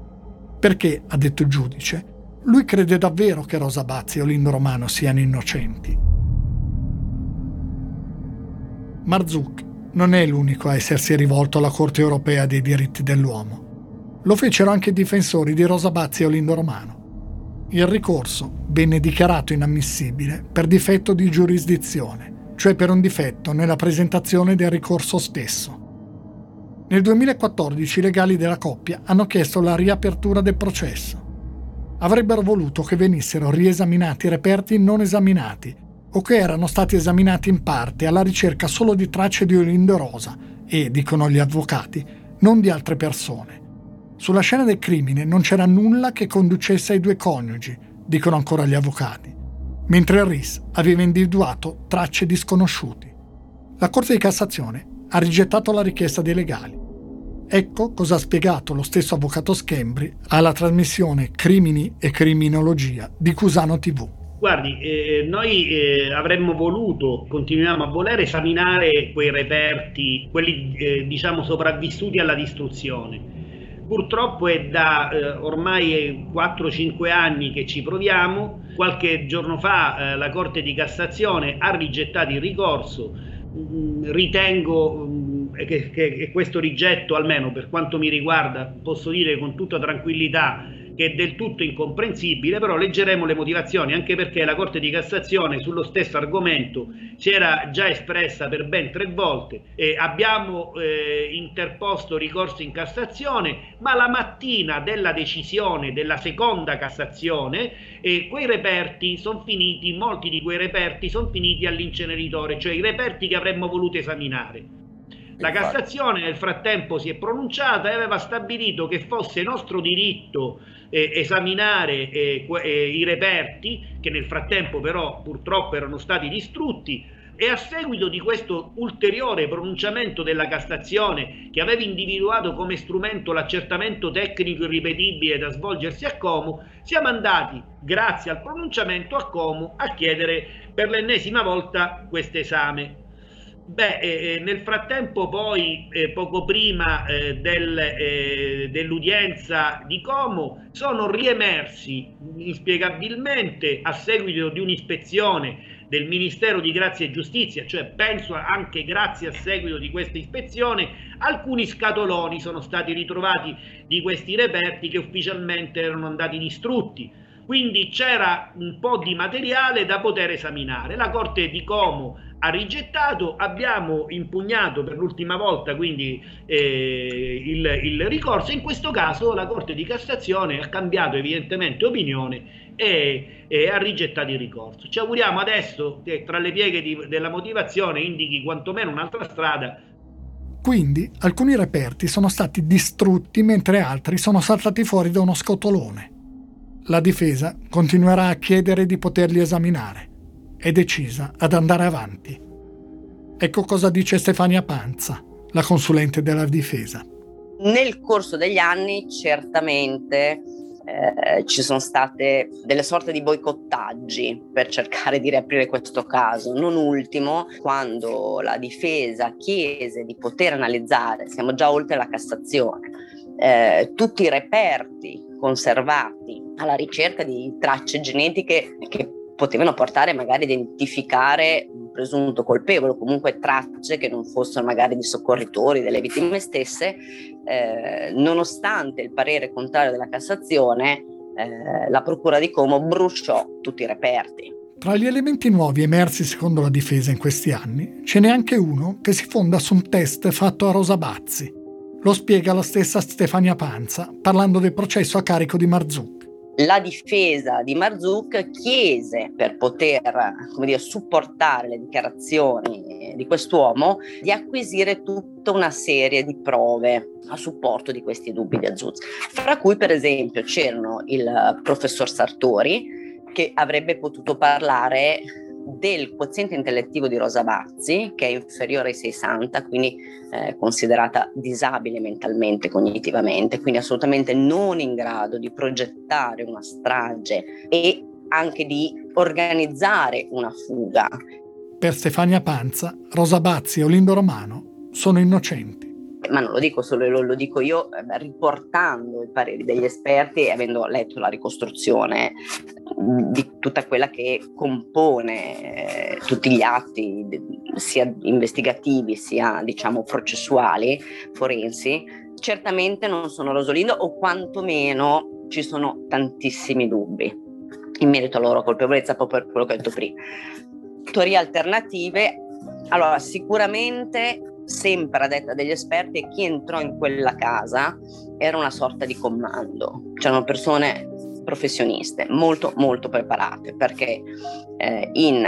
Perché, ha detto il giudice, lui crede davvero che Rosa Bazzi e Olindo Romano siano innocenti. Marzuk non è l'unico a essersi rivolto alla Corte europea dei diritti dell'uomo. Lo fecero anche i difensori di Rosa Bazzi e Olindo Romano. Il ricorso venne dichiarato inammissibile per difetto di giurisdizione, cioè per un difetto nella presentazione del ricorso stesso. Nel 2014 i legali della coppia hanno chiesto la riapertura del processo. Avrebbero voluto che venissero riesaminati reperti non esaminati o che erano stati esaminati in parte alla ricerca solo di tracce di Olindo Rosa e, dicono gli avvocati, non di altre persone. Sulla scena del crimine non c'era nulla che conducesse ai due coniugi, dicono ancora gli avvocati, mentre RIS aveva individuato tracce di sconosciuti. La Corte di Cassazione ha rigettato la richiesta dei legali. Ecco cosa ha spiegato lo stesso avvocato Schembri alla trasmissione Crimini e Criminologia di Cusano TV. Guardi, eh, noi eh, avremmo voluto, continuiamo a voler esaminare quei reperti, quelli eh, diciamo sopravvissuti alla distruzione. Purtroppo è da eh, ormai 4-5 anni che ci proviamo. Qualche giorno fa eh, la Corte di Cassazione ha rigettato il ricorso Mm, ritengo mm, che, che, questo rigetto, almeno per quanto mi riguarda, posso dire con tutta tranquillità che è del tutto incomprensibile, però leggeremo le motivazioni, anche perché la Corte di Cassazione sullo stesso argomento si era già espressa per ben tre volte. Eh, abbiamo eh, interposto ricorso in Cassazione, ma la mattina della decisione della seconda Cassazione, eh, quei reperti sono finiti, molti di quei reperti sono finiti all'inceneritore, cioè i reperti che avremmo voluto esaminare. La Cassazione nel frattempo si è pronunciata e aveva stabilito che fosse nostro diritto eh, esaminare eh, eh, i reperti, che nel frattempo però purtroppo erano stati distrutti, e a seguito di questo ulteriore pronunciamento della Cassazione che aveva individuato come strumento l'accertamento tecnico irripetibile da svolgersi a Como, siamo andati, grazie al pronunciamento a Como, a chiedere per l'ennesima volta questo esame. Beh, eh, eh, nel frattempo poi, eh, poco prima eh, del, eh, dell'udienza di Como, sono riemersi inspiegabilmente a seguito di un'ispezione del Ministero di Grazia e Giustizia, cioè penso anche grazie a seguito di questa ispezione, alcuni scatoloni sono stati ritrovati di questi reperti che ufficialmente erano andati distrutti. Quindi c'era un po' di materiale da poter esaminare. La Corte di Como ha rigettato, abbiamo impugnato per l'ultima volta quindi eh, il, il, ricorso, in questo caso la Corte di Cassazione ha cambiato evidentemente opinione e, e ha rigettato il ricorso. Ci auguriamo adesso che tra le pieghe di, della motivazione indichi quantomeno un'altra strada. Quindi alcuni reperti sono stati distrutti mentre altri sono saltati fuori da uno scotolone. La difesa continuerà a chiedere di poterli esaminare è decisa ad andare avanti. Ecco cosa dice Stefania Panza, la consulente della difesa. Nel corso degli anni certamente eh, ci sono state delle sorte di boicottaggi per cercare di riaprire questo caso. Non ultimo, quando la difesa chiese di poter analizzare, siamo già oltre la Cassazione, eh, tutti i reperti conservati alla ricerca di tracce genetiche che potevano portare magari ad identificare un presunto colpevole o comunque tracce che non fossero magari di soccorritori delle vittime stesse, eh, nonostante il parere contrario della Cassazione, eh, la Procura di Como bruciò tutti i reperti. Tra gli elementi nuovi emersi secondo la difesa in questi anni, ce n'è anche uno che si fonda su un test fatto a Rosa Bazzi. Lo spiega la stessa Stefania Panza parlando del processo a carico di Marzù la difesa di Marzouk chiese per poter dire, supportare le dichiarazioni di quest'uomo di acquisire tutta una serie di prove a supporto di questi dubbi di Azuz, fra cui per esempio c'erano il professor Sartori che avrebbe potuto parlare del quoziente intellettivo di Rosa Bazzi, che è inferiore ai 60, quindi eh, considerata disabile mentalmente, cognitivamente, quindi assolutamente non in grado di progettare una strage e anche di organizzare una fuga. Per Stefania Panza, Rosa Bazzi e Olindo Romano sono innocenti ma non lo dico solo lo, lo dico io, eh, riportando i pareri degli esperti e avendo letto la ricostruzione di tutta quella che compone eh, tutti gli atti, sia investigativi sia diciamo processuali, forensi, certamente non sono Rosolindo o quantomeno ci sono tantissimi dubbi in merito alla loro colpevolezza, proprio per quello che ho detto prima. Teorie alternative, allora sicuramente sempre a detta degli esperti, chi entrò in quella casa era una sorta di comando, c'erano persone professioniste molto molto preparate perché eh, in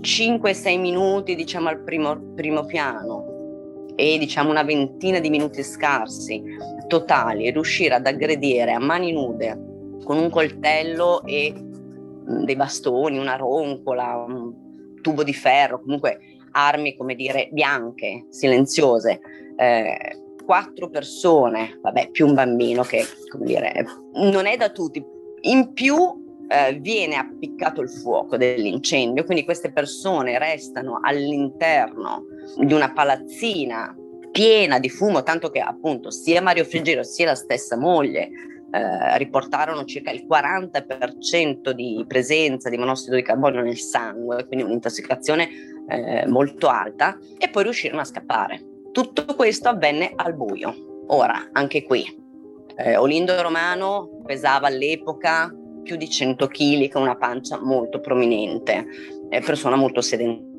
5-6 minuti diciamo al primo, primo piano e diciamo una ventina di minuti scarsi totali riuscire ad aggredire a mani nude con un coltello e mm, dei bastoni, una roncola, un tubo di ferro, comunque armi, come dire, bianche, silenziose. Eh, quattro persone, vabbè, più un bambino che, come dire, non è da tutti. In più eh, viene appiccato il fuoco dell'incendio, quindi queste persone restano all'interno di una palazzina piena di fumo, tanto che appunto sia Mario Friggero sia la stessa moglie eh, riportarono circa il 40% di presenza di monossido di carbonio nel sangue, quindi un'intossicazione eh, molto alta, e poi riuscirono a scappare. Tutto questo avvenne al buio. Ora, anche qui, Eh, Olindo Romano pesava all'epoca più di 100 kg con una pancia molto prominente, eh, persona molto sedentaria,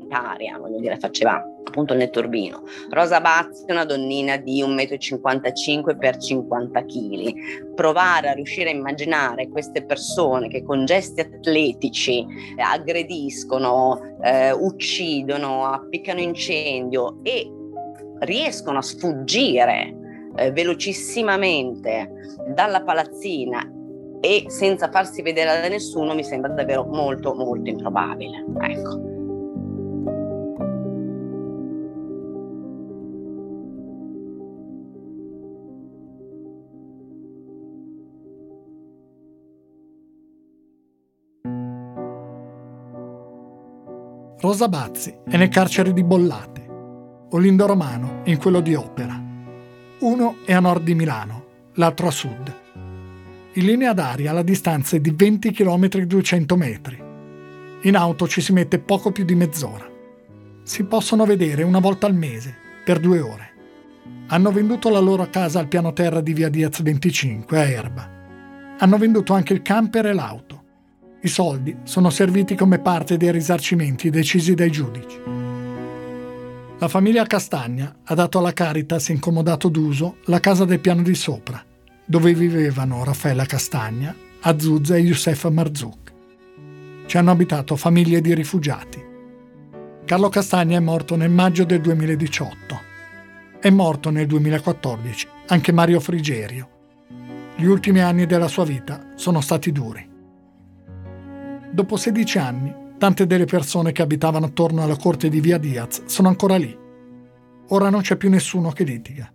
voglio dire, faceva appunto il netturbino. Rosa Bazzi una donnina di 1,55 m per 50 kg. Provare a riuscire a immaginare queste persone che con gesti atletici eh, aggrediscono, eh, uccidono, appiccano incendio e riescono a sfuggire eh, velocissimamente dalla palazzina e senza farsi vedere da nessuno mi sembra davvero molto molto improbabile. Ecco. Rosa Bazzi è nel carcere di Bollate, Olindo Romano in quello di Opera. Uno è a nord di Milano, l'altro a sud. In linea d'aria la distanza è di 20 km 200 metri. In auto ci si mette poco più di mezz'ora. Si possono vedere una volta al mese, per due ore. Hanno venduto la loro casa al piano terra di via Diaz 25 a Erba. Hanno venduto anche il camper e l'auto. I soldi sono serviti come parte dei risarcimenti decisi dai giudici. La famiglia Castagna ha dato alla Caritas in comodato d'uso la casa del piano di sopra, dove vivevano Raffaella Castagna, Azuzza e Youssef Marzouk. Ci hanno abitato famiglie di rifugiati. Carlo Castagna è morto nel maggio del 2018. È morto nel 2014 anche Mario Frigerio. Gli ultimi anni della sua vita sono stati duri. Dopo 16 anni, tante delle persone che abitavano attorno alla corte di Via Diaz sono ancora lì. Ora non c'è più nessuno che litiga.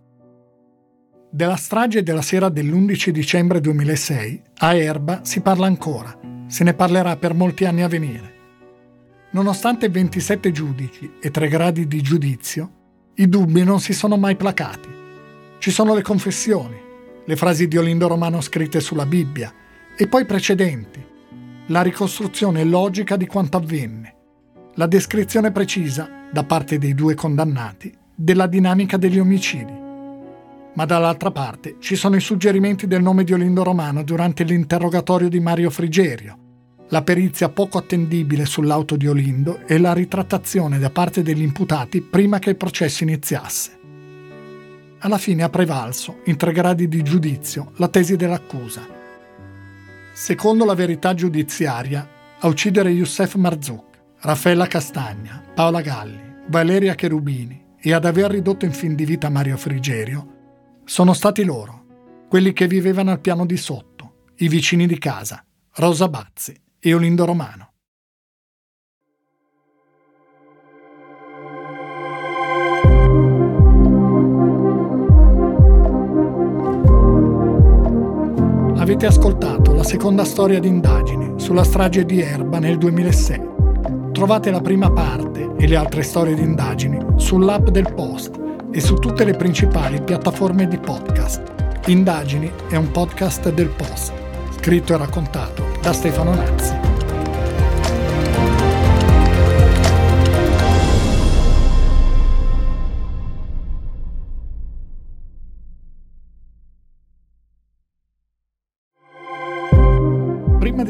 Della strage della sera dell'11 dicembre 2006 a Erba si parla ancora, se ne parlerà per molti anni a venire. Nonostante 27 giudici e 3 gradi di giudizio, i dubbi non si sono mai placati. Ci sono le confessioni, le frasi di Olindo Romano scritte sulla Bibbia e poi precedenti, la ricostruzione logica di quanto avvenne, la descrizione precisa, da parte dei due condannati, della dinamica degli omicidi. Ma dall'altra parte ci sono i suggerimenti del nome di Olindo Romano durante l'interrogatorio di Mario Frigerio, la perizia poco attendibile sull'auto di Olindo e la ritrattazione da parte degli imputati prima che il processo iniziasse. Alla fine ha prevalso, in tre gradi di giudizio, la tesi dell'accusa, Secondo la verità giudiziaria, a uccidere Youssef Marzouk, Raffaella Castagna, Paola Galli, Valeria Cherubini e ad aver ridotto in fin di vita Mario Frigerio sono stati loro, quelli che vivevano al piano di sotto, i vicini di casa, Rosa Bazzi e Olindo Romano. Avete ascoltato la seconda storia d'indagine sulla strage di Erba nel 2006. Trovate la prima parte e le altre storie d'indagini sull'app del Post e su tutte le principali piattaforme di podcast. Indagini è un podcast del Post, scritto e raccontato da Stefano Nazzi.